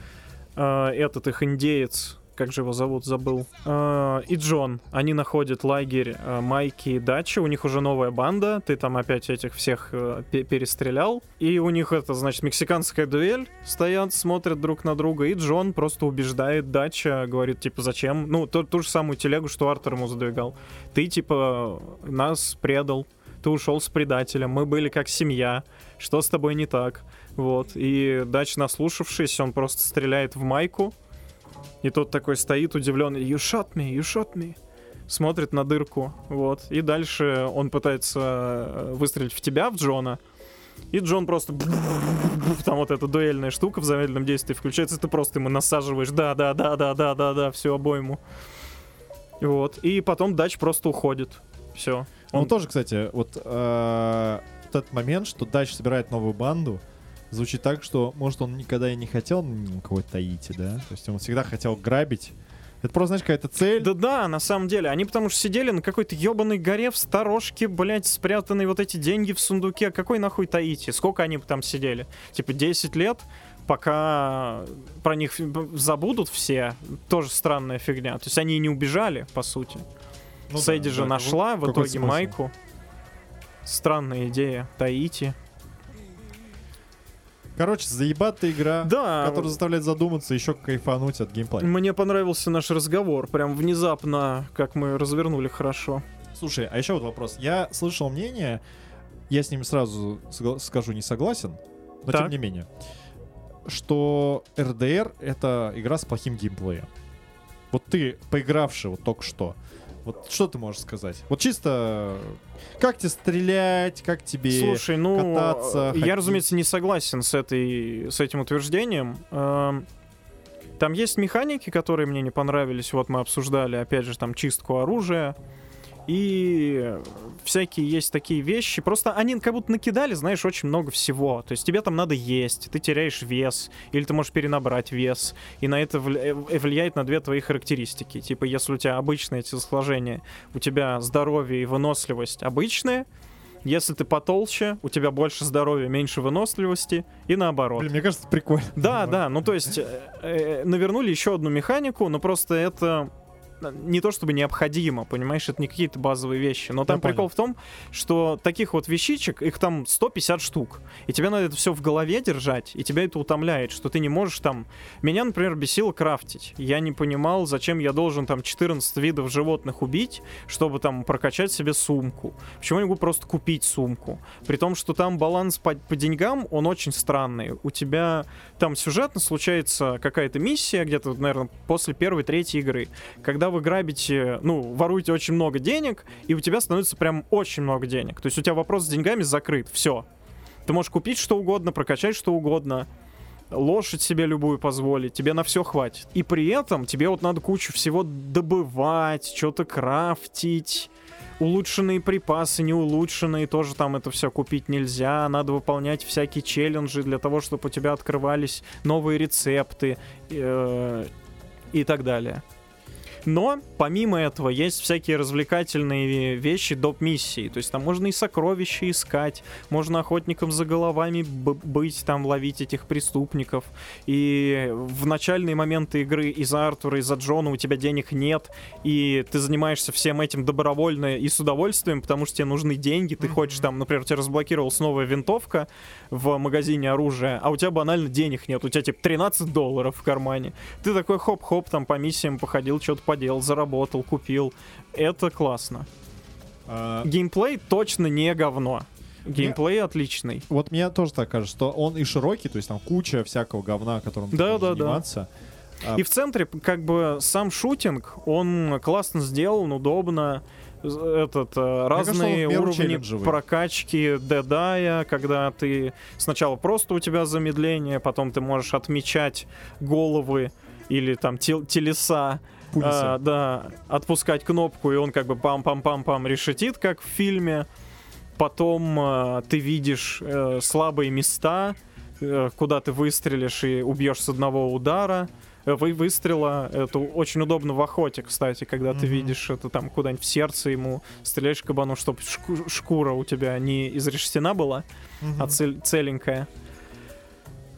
э, этот их индеец, как же его зовут, забыл, э, и Джон. Они находят лагерь э, Майки и Дачи, у них уже новая банда, ты там опять этих всех э, пе- перестрелял, и у них это, значит, мексиканская дуэль, стоят, смотрят друг на друга, и Джон просто убеждает Дача, говорит, типа, зачем, ну, ту, ту же самую телегу, что Артур ему задвигал, ты, типа, нас предал, ты ушел с предателем, мы были как семья, что с тобой не так? Вот. И Дач, наслушавшись, он просто стреляет в майку. И тот такой стоит удивленный. You shot me, you shot me. Смотрит на дырку. Вот. И дальше он пытается э, выстрелить в тебя, в Джона. И Джон просто... Там вот эта дуэльная штука в замедленном действии включается, ты просто ему насаживаешь. Да, да, да, да, да, да, да, всю обойму. Вот. И потом Дач просто уходит. Все. Он тоже, кстати, вот э, вот этот момент, что Дач собирает новую банду, звучит так, что, может, он никогда и не хотел кого-то Таити, да? То есть он всегда хотел грабить. Это просто, знаешь, какая-то цель. Да-да, на самом деле. Они потому что сидели на какой-то ебаной горе в сторожке, блядь, спрятанные вот эти деньги в сундуке. Какой нахуй Таити? Сколько они там сидели? Типа 10 лет, пока про них забудут все. Тоже странная фигня. То есть они не убежали, по сути. Ну да, Сэдди же да, нашла в итоге смысл? Майку. Странная идея. Таити. Короче, заебатая игра, Да, которая заставляет задуматься, еще кайфануть от геймплея. мне понравился наш разговор. Прям внезапно, как мы развернули хорошо. Слушай, а еще вот вопрос. Я слышал мнение, я с ним сразу скажу не согласен, но Так. тем не менее, что RDR — это игра с плохим геймплеем. Вот ты, поигравший вот только что, вот что ты можешь сказать? Вот чисто как тебе стрелять, как тебе... Слушай, ну, кататься, э, я, ходить. разумеется, не согласен с, этой, с этим утверждением. Эм, Там есть механики, которые мне не понравились. Вот мы обсуждали, опять же, там чистку оружия. И всякие есть такие вещи. Просто они как будто накидали, знаешь, очень много всего. То есть тебе там надо есть, ты теряешь вес, или ты можешь перенабрать вес. И на это э, влияет на две твои характеристики. Типа, если у тебя обычные эти сложения, у тебя здоровье и выносливость обычные, если ты потолще, у тебя больше здоровья, меньше выносливости, и наоборот. Блин, мне кажется, прикольно. Да, да, ну то есть э, э, навернули еще одну механику, но просто это не то чтобы необходимо, понимаешь, это не какие-то базовые вещи. Но там понял. прикол в том, что таких вот вещичек, их там 150 штук. И тебе надо это все в голове держать, и тебя это утомляет, что ты не можешь там... Меня, например, бесило крафтить. Я не понимал, зачем я должен там 14 видов животных убить, чтобы там прокачать себе сумку. Почему я могу просто купить сумку? При том, что там баланс по, по деньгам, он очень странный. У тебя там сюжетно случается какая-то миссия, где-то, наверное, после первой, третьей игры, когда вы грабите, ну, воруете очень много денег, и у тебя становится прям очень много денег. То есть у тебя вопрос с деньгами закрыт, все. Ты можешь купить что угодно, прокачать что угодно, лошадь себе любую позволить, тебе на все хватит. И при этом тебе вот надо кучу всего добывать, что-то крафтить, улучшенные припасы, не улучшенные, тоже там это все купить нельзя. Надо выполнять всякие челленджи для того, чтобы у тебя открывались новые рецепты э, и так далее. Но, помимо этого, есть всякие развлекательные вещи доп. миссии. То есть там можно и сокровища искать, можно охотником за головами быть, там ловить этих преступников. И в начальные моменты игры из-за Артура, из-за Джона у тебя денег нет, и ты занимаешься всем этим добровольно и с удовольствием, потому что тебе нужны деньги, ты хочешь там, например, у тебя разблокировалась новая винтовка в магазине оружия, а у тебя банально денег нет, у тебя типа 13 долларов в кармане. Ты такой хоп-хоп там по миссиям походил, что-то поделал, заработал, купил. Это классно. А, Геймплей точно не говно. Геймплей отличный. вот мне тоже так кажется, что он и широкий, то есть там куча всякого говна, которым Да, да, да. заниматься. А, И в центре, как бы, сам шутинг, он классно сделан, удобно. Этот, э, разные уровни челленджевый. прокачки дедая, когда ты сначала просто у тебя замедление, потом ты можешь отмечать головы или там тел- телеса, пульсы. А, да, отпускать кнопку, и он как бы пам-пам-пам-пам решетит, как в фильме. потом э, ты видишь э, слабые места, э, куда ты выстрелишь и убьешь с одного удара. Вы выстрела, это очень удобно в охоте, кстати, когда ты Мгм. видишь это там куда-нибудь в сердце ему, стреляешь кабану, чтобы шкура у тебя не изрешетена была, Мгм. а цель- целенькая.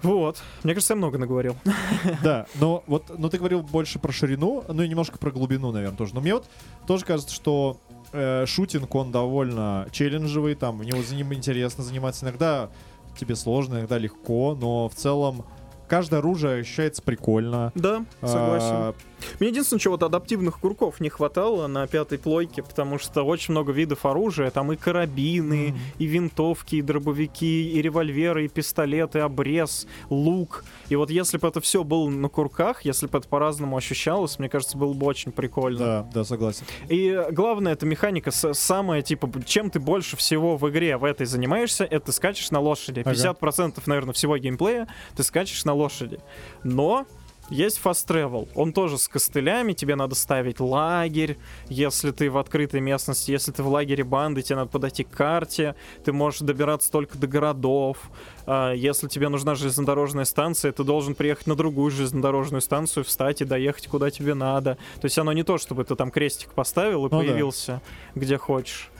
Вот. Мне кажется, я много наговорил. Да, но вот, но ты говорил больше про ширину, ну и немножко про глубину, наверное, тоже. Но мне вот тоже кажется, что э, шутинг, он довольно челленджевый, там, в него за ним интересно заниматься. Иногда тебе сложно, иногда легко, но в целом каждое оружие ощущается прикольно. Да, согласен. А, Мне единственное, чего вот адаптивных курков не хватало на пятой плойке, потому что очень много видов оружия. Там и карабины, Мгм. и винтовки, и дробовики, и револьверы, и пистолеты, обрез, лук. И вот если бы это все было на курках, если бы это по-разному ощущалось, мне кажется, было бы очень прикольно. Да, да, согласен. И главное, это механика самая, типа, чем ты больше всего в игре в этой занимаешься, это ты скачешь на лошади. Ага. 50%, наверное, всего геймплея ты скачешь на лошади. Но есть fast travel. Он тоже с костылями, тебе надо ставить лагерь. Если ты в открытой местности, если ты в лагере банды, тебе надо подойти к карте. Ты можешь добираться только до городов. А, Если тебе нужна железнодорожная станция, ты должен приехать на другую железнодорожную станцию, встать и доехать куда тебе надо. То есть оно не то, чтобы ты там крестик поставил и Ну да. появился где хочешь.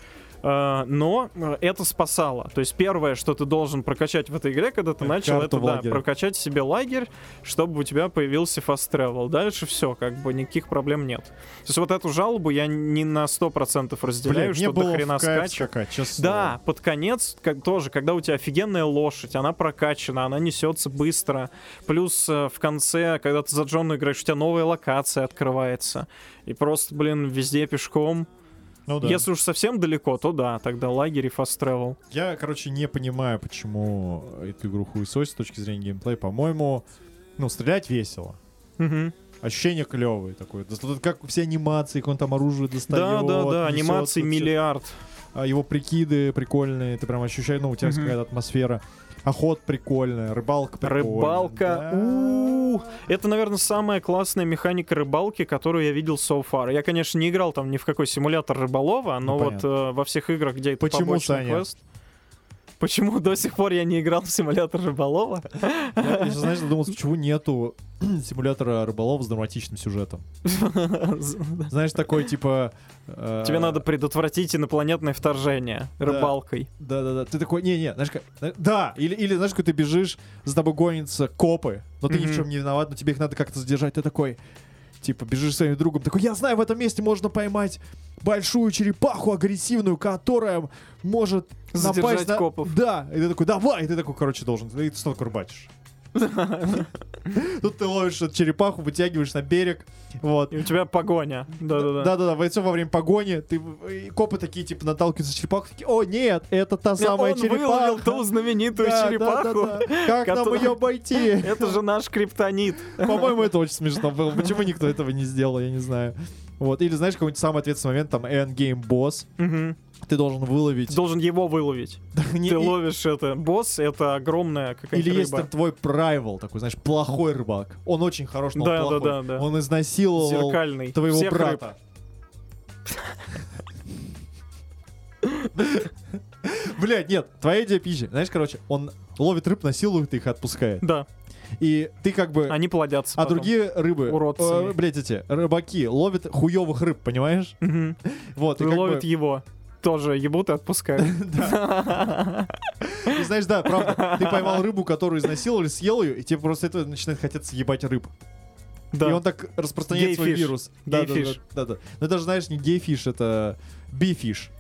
А, Но э, это спасало. То есть первое, что ты должен прокачать в этой игре, когда ты Это начал, это да, прокачать себе лагерь, чтобы у тебя появился fast travel. Дальше все, как бы никаких проблем нет. То есть вот эту жалобу я не на 100% разделяю, Бля, что до хрена скачет. Да, под конец как, тоже, когда у тебя офигенная лошадь, она прокачана, она несется быстро. Плюс э, в конце, когда ты за Джона играешь, у тебя новая локация открывается. И просто, блин, везде пешком. Ну да. Если уж совсем далеко, то да, тогда лагерь и fast travel. Я, короче, не понимаю, почему эту игру хуесосит с точки зрения геймплея. По-моему, ну, стрелять весело. Мгм. Ощущение клевое такое. Как все анимации, как он там оружие достает. Да, да, да, анимации миллиард. А его прикиды прикольные, ты прям ощущаешь, ну, у тебя Мгм. какая-то атмосфера. Охот прикольная, рыбалка прикольная. Рыбалка. Да. Это, наверное, самая классная механика рыбалки, которую я видел so far. Я, конечно, не играл там ни в какой симулятор рыболова, но Ну, вот э, во всех играх, где это Почему, побочный Саня? квест. Почему до сих пор я не играл в симулятор рыболова? Я, знаешь, задумался, почему нету симулятора рыболова с драматичным сюжетом. Знаешь, такой, типа... э, Тебе надо предотвратить инопланетное вторжение рыбалкой. Да-да-да. Ты такой, не-не, знаешь, как... Да, или, или знаешь, как ты бежишь, за тобой гонятся копы, но ты ни в чем не виноват, но тебе их надо как-то задержать. Ты такой, типа, бежишь с своим другом, такой, я знаю, в этом месте можно поймать большую черепаху агрессивную, которая может Задержать напасть на... копов. Да, и ты такой, давай, и ты такой, короче, должен, и ты снова рыбачишь. Тут ты ловишь черепаху, вытягиваешь на берег, вот. И у тебя погоня. Да-да-да. Да-да-да, все во время погони, ты, и копы такие, типа, наталкиваются на черепаху, такие, о, нет, это та самая Он черепаха. выловил ту знаменитую Да, черепаху. да, да. Как нам ее обойти? Это же наш криптонит. По-моему, это очень смешно было. Почему никто этого не сделал, я не знаю. Вот. Или знаешь, какой-нибудь самый ответственный момент, там, endgame босс. Ты должен выловить. Ты должен его выловить. Не- Ты и- ловишь это. Босс — это огромная какая-то Или есть рыба. там твой прайвал, такой, знаешь, плохой рыбак. Он очень хорош, но он Да, да, плохой. да, да. Он изнасиловал Зеркальный. твоего Всех брата. Блядь, нет, твоя идея пищи. Знаешь, короче, он ловит рыб, насилует их и отпускает. Да, И ты как бы... они плодятся А потом. другие рыбы, Уродцами. э, блядь, эти рыбаки ловят хуёвых рыб, понимаешь? Мгм. Вот, и Ловят бы- его. Тоже ебут и отпускают. И знаешь, да, правда, ты поймал рыбу, которую изнасиловали, съел ее, и тебе просто это начинает хотеться ебать рыб. И Да. он так распространяет свой вирус. Да, да, да, да, да. Но даже знаешь, не gay fish, это bi fish.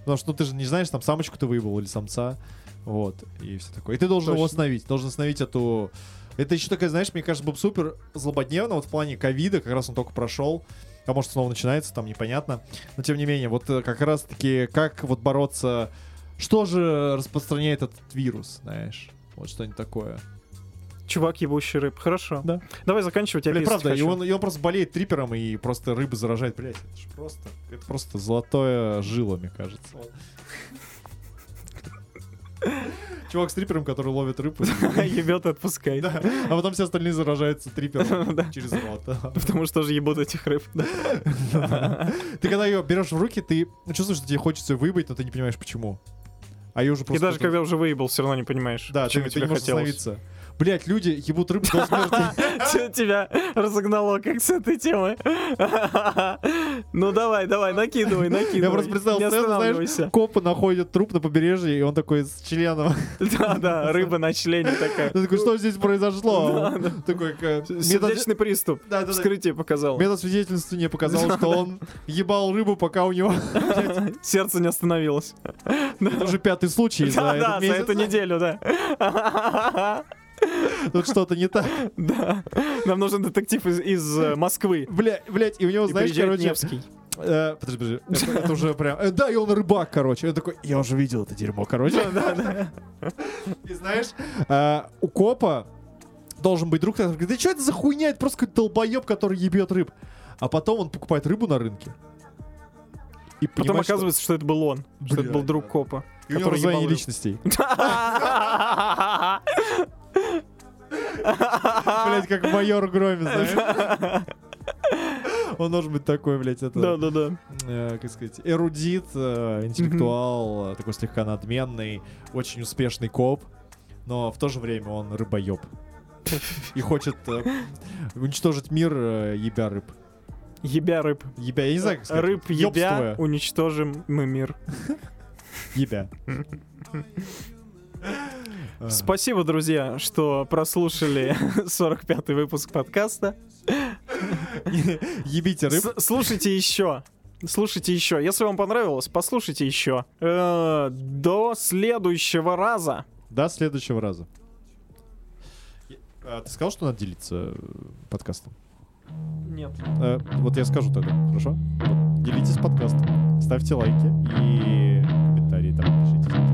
Потому что ну, ты же не знаешь, там самочку ты выебал или самца. Вот, и все такое. И ты должен его Точно. остановить. Должен остановить эту... Это еще такая, знаешь, мне кажется, был супер злободневно, вот в плане ковида, как раз он только прошел. А может, снова начинается, там непонятно. Но тем не менее, вот э, как раз-таки, как вот бороться... Что же распространяет этот вирус, знаешь? Вот что-нибудь такое. Чувак, ебущий рыб. Хорошо. Да. Давай заканчивать, я Блин, правда, и хочу. он, и он просто болеет трипером и просто рыбы заражает. Блять, это же просто, это просто золотое жило, мне кажется. Чувак с трипером, который ловит рыбу. Ебет и отпускает. Да, а потом все остальные заражаются трипером Да. через рот. Потому что тоже ебут этих рыб. Ты когда ее берешь в руки, ты чувствуешь, что тебе хочется ее выбить, но ты не понимаешь почему. А я уже И просто... даже когда уже выебал, все равно не понимаешь, Да, почему ты, ты тебе не можешь хотелось. Блять, люди ебут рыбу до смерти. Тебя разогнало как с этой темы. Ну давай, давай, накидывай, накидывай. Я просто представил Не сцену, знаешь, копы находят труп на побережье, и он такой с членом. Да, да, рыба на члене такая. Ты такой, что здесь произошло? Такой, метод Сердечный приступ. Вскрытие показал. метод свидетельствования показал, что он ебал рыбу, пока у него... Сердце не остановилось. Это уже пятый случай за Да, да, этот за эту неделю, да. Тут что-то не так. Да. Нам нужен детектив из, из э, Москвы. Бля, блядь, и у него, И знаешь, короче... Невский. э, Подожди, подожди. Это это уже прям... э, Да, и он рыбак, короче. Он такой, я уже видел это дерьмо, короче. Да, да. И знаешь, э, у копа должен быть друг, который говорит, да что это за хуйня? Это просто какой-то долбоеб, который ебет рыб. А потом он покупает рыбу на рынке. И Потом понимает, что- оказывается, что это был он, что это был друг да. копа. И у него личностей. Блять, как майор Громе, знаешь? Он должен быть такой, блядь, это... Да, да, да. э, как сказать, эрудит, э, интеллектуал, э, такой слегка надменный, очень успешный коп, но в то же время он рыбоеб. И хочет э, уничтожить мир, э, ебя рыб. Ебя рыб. Ебя, я не знаю, как сказать. Рыб ебя, уничтожим мы мир. Ебя. Спасибо, друзья, что прослушали 45-й выпуск подкаста. Ебите рыб. Слушайте еще. Слушайте еще. Если вам понравилось, послушайте еще. Э, До следующего раза. До следующего раза. А, Ты сказал, что надо делиться э, подкастом? Нет. Э, Вот я скажу тогда, хорошо? Делитесь подкастом, ставьте лайки и комментарии там.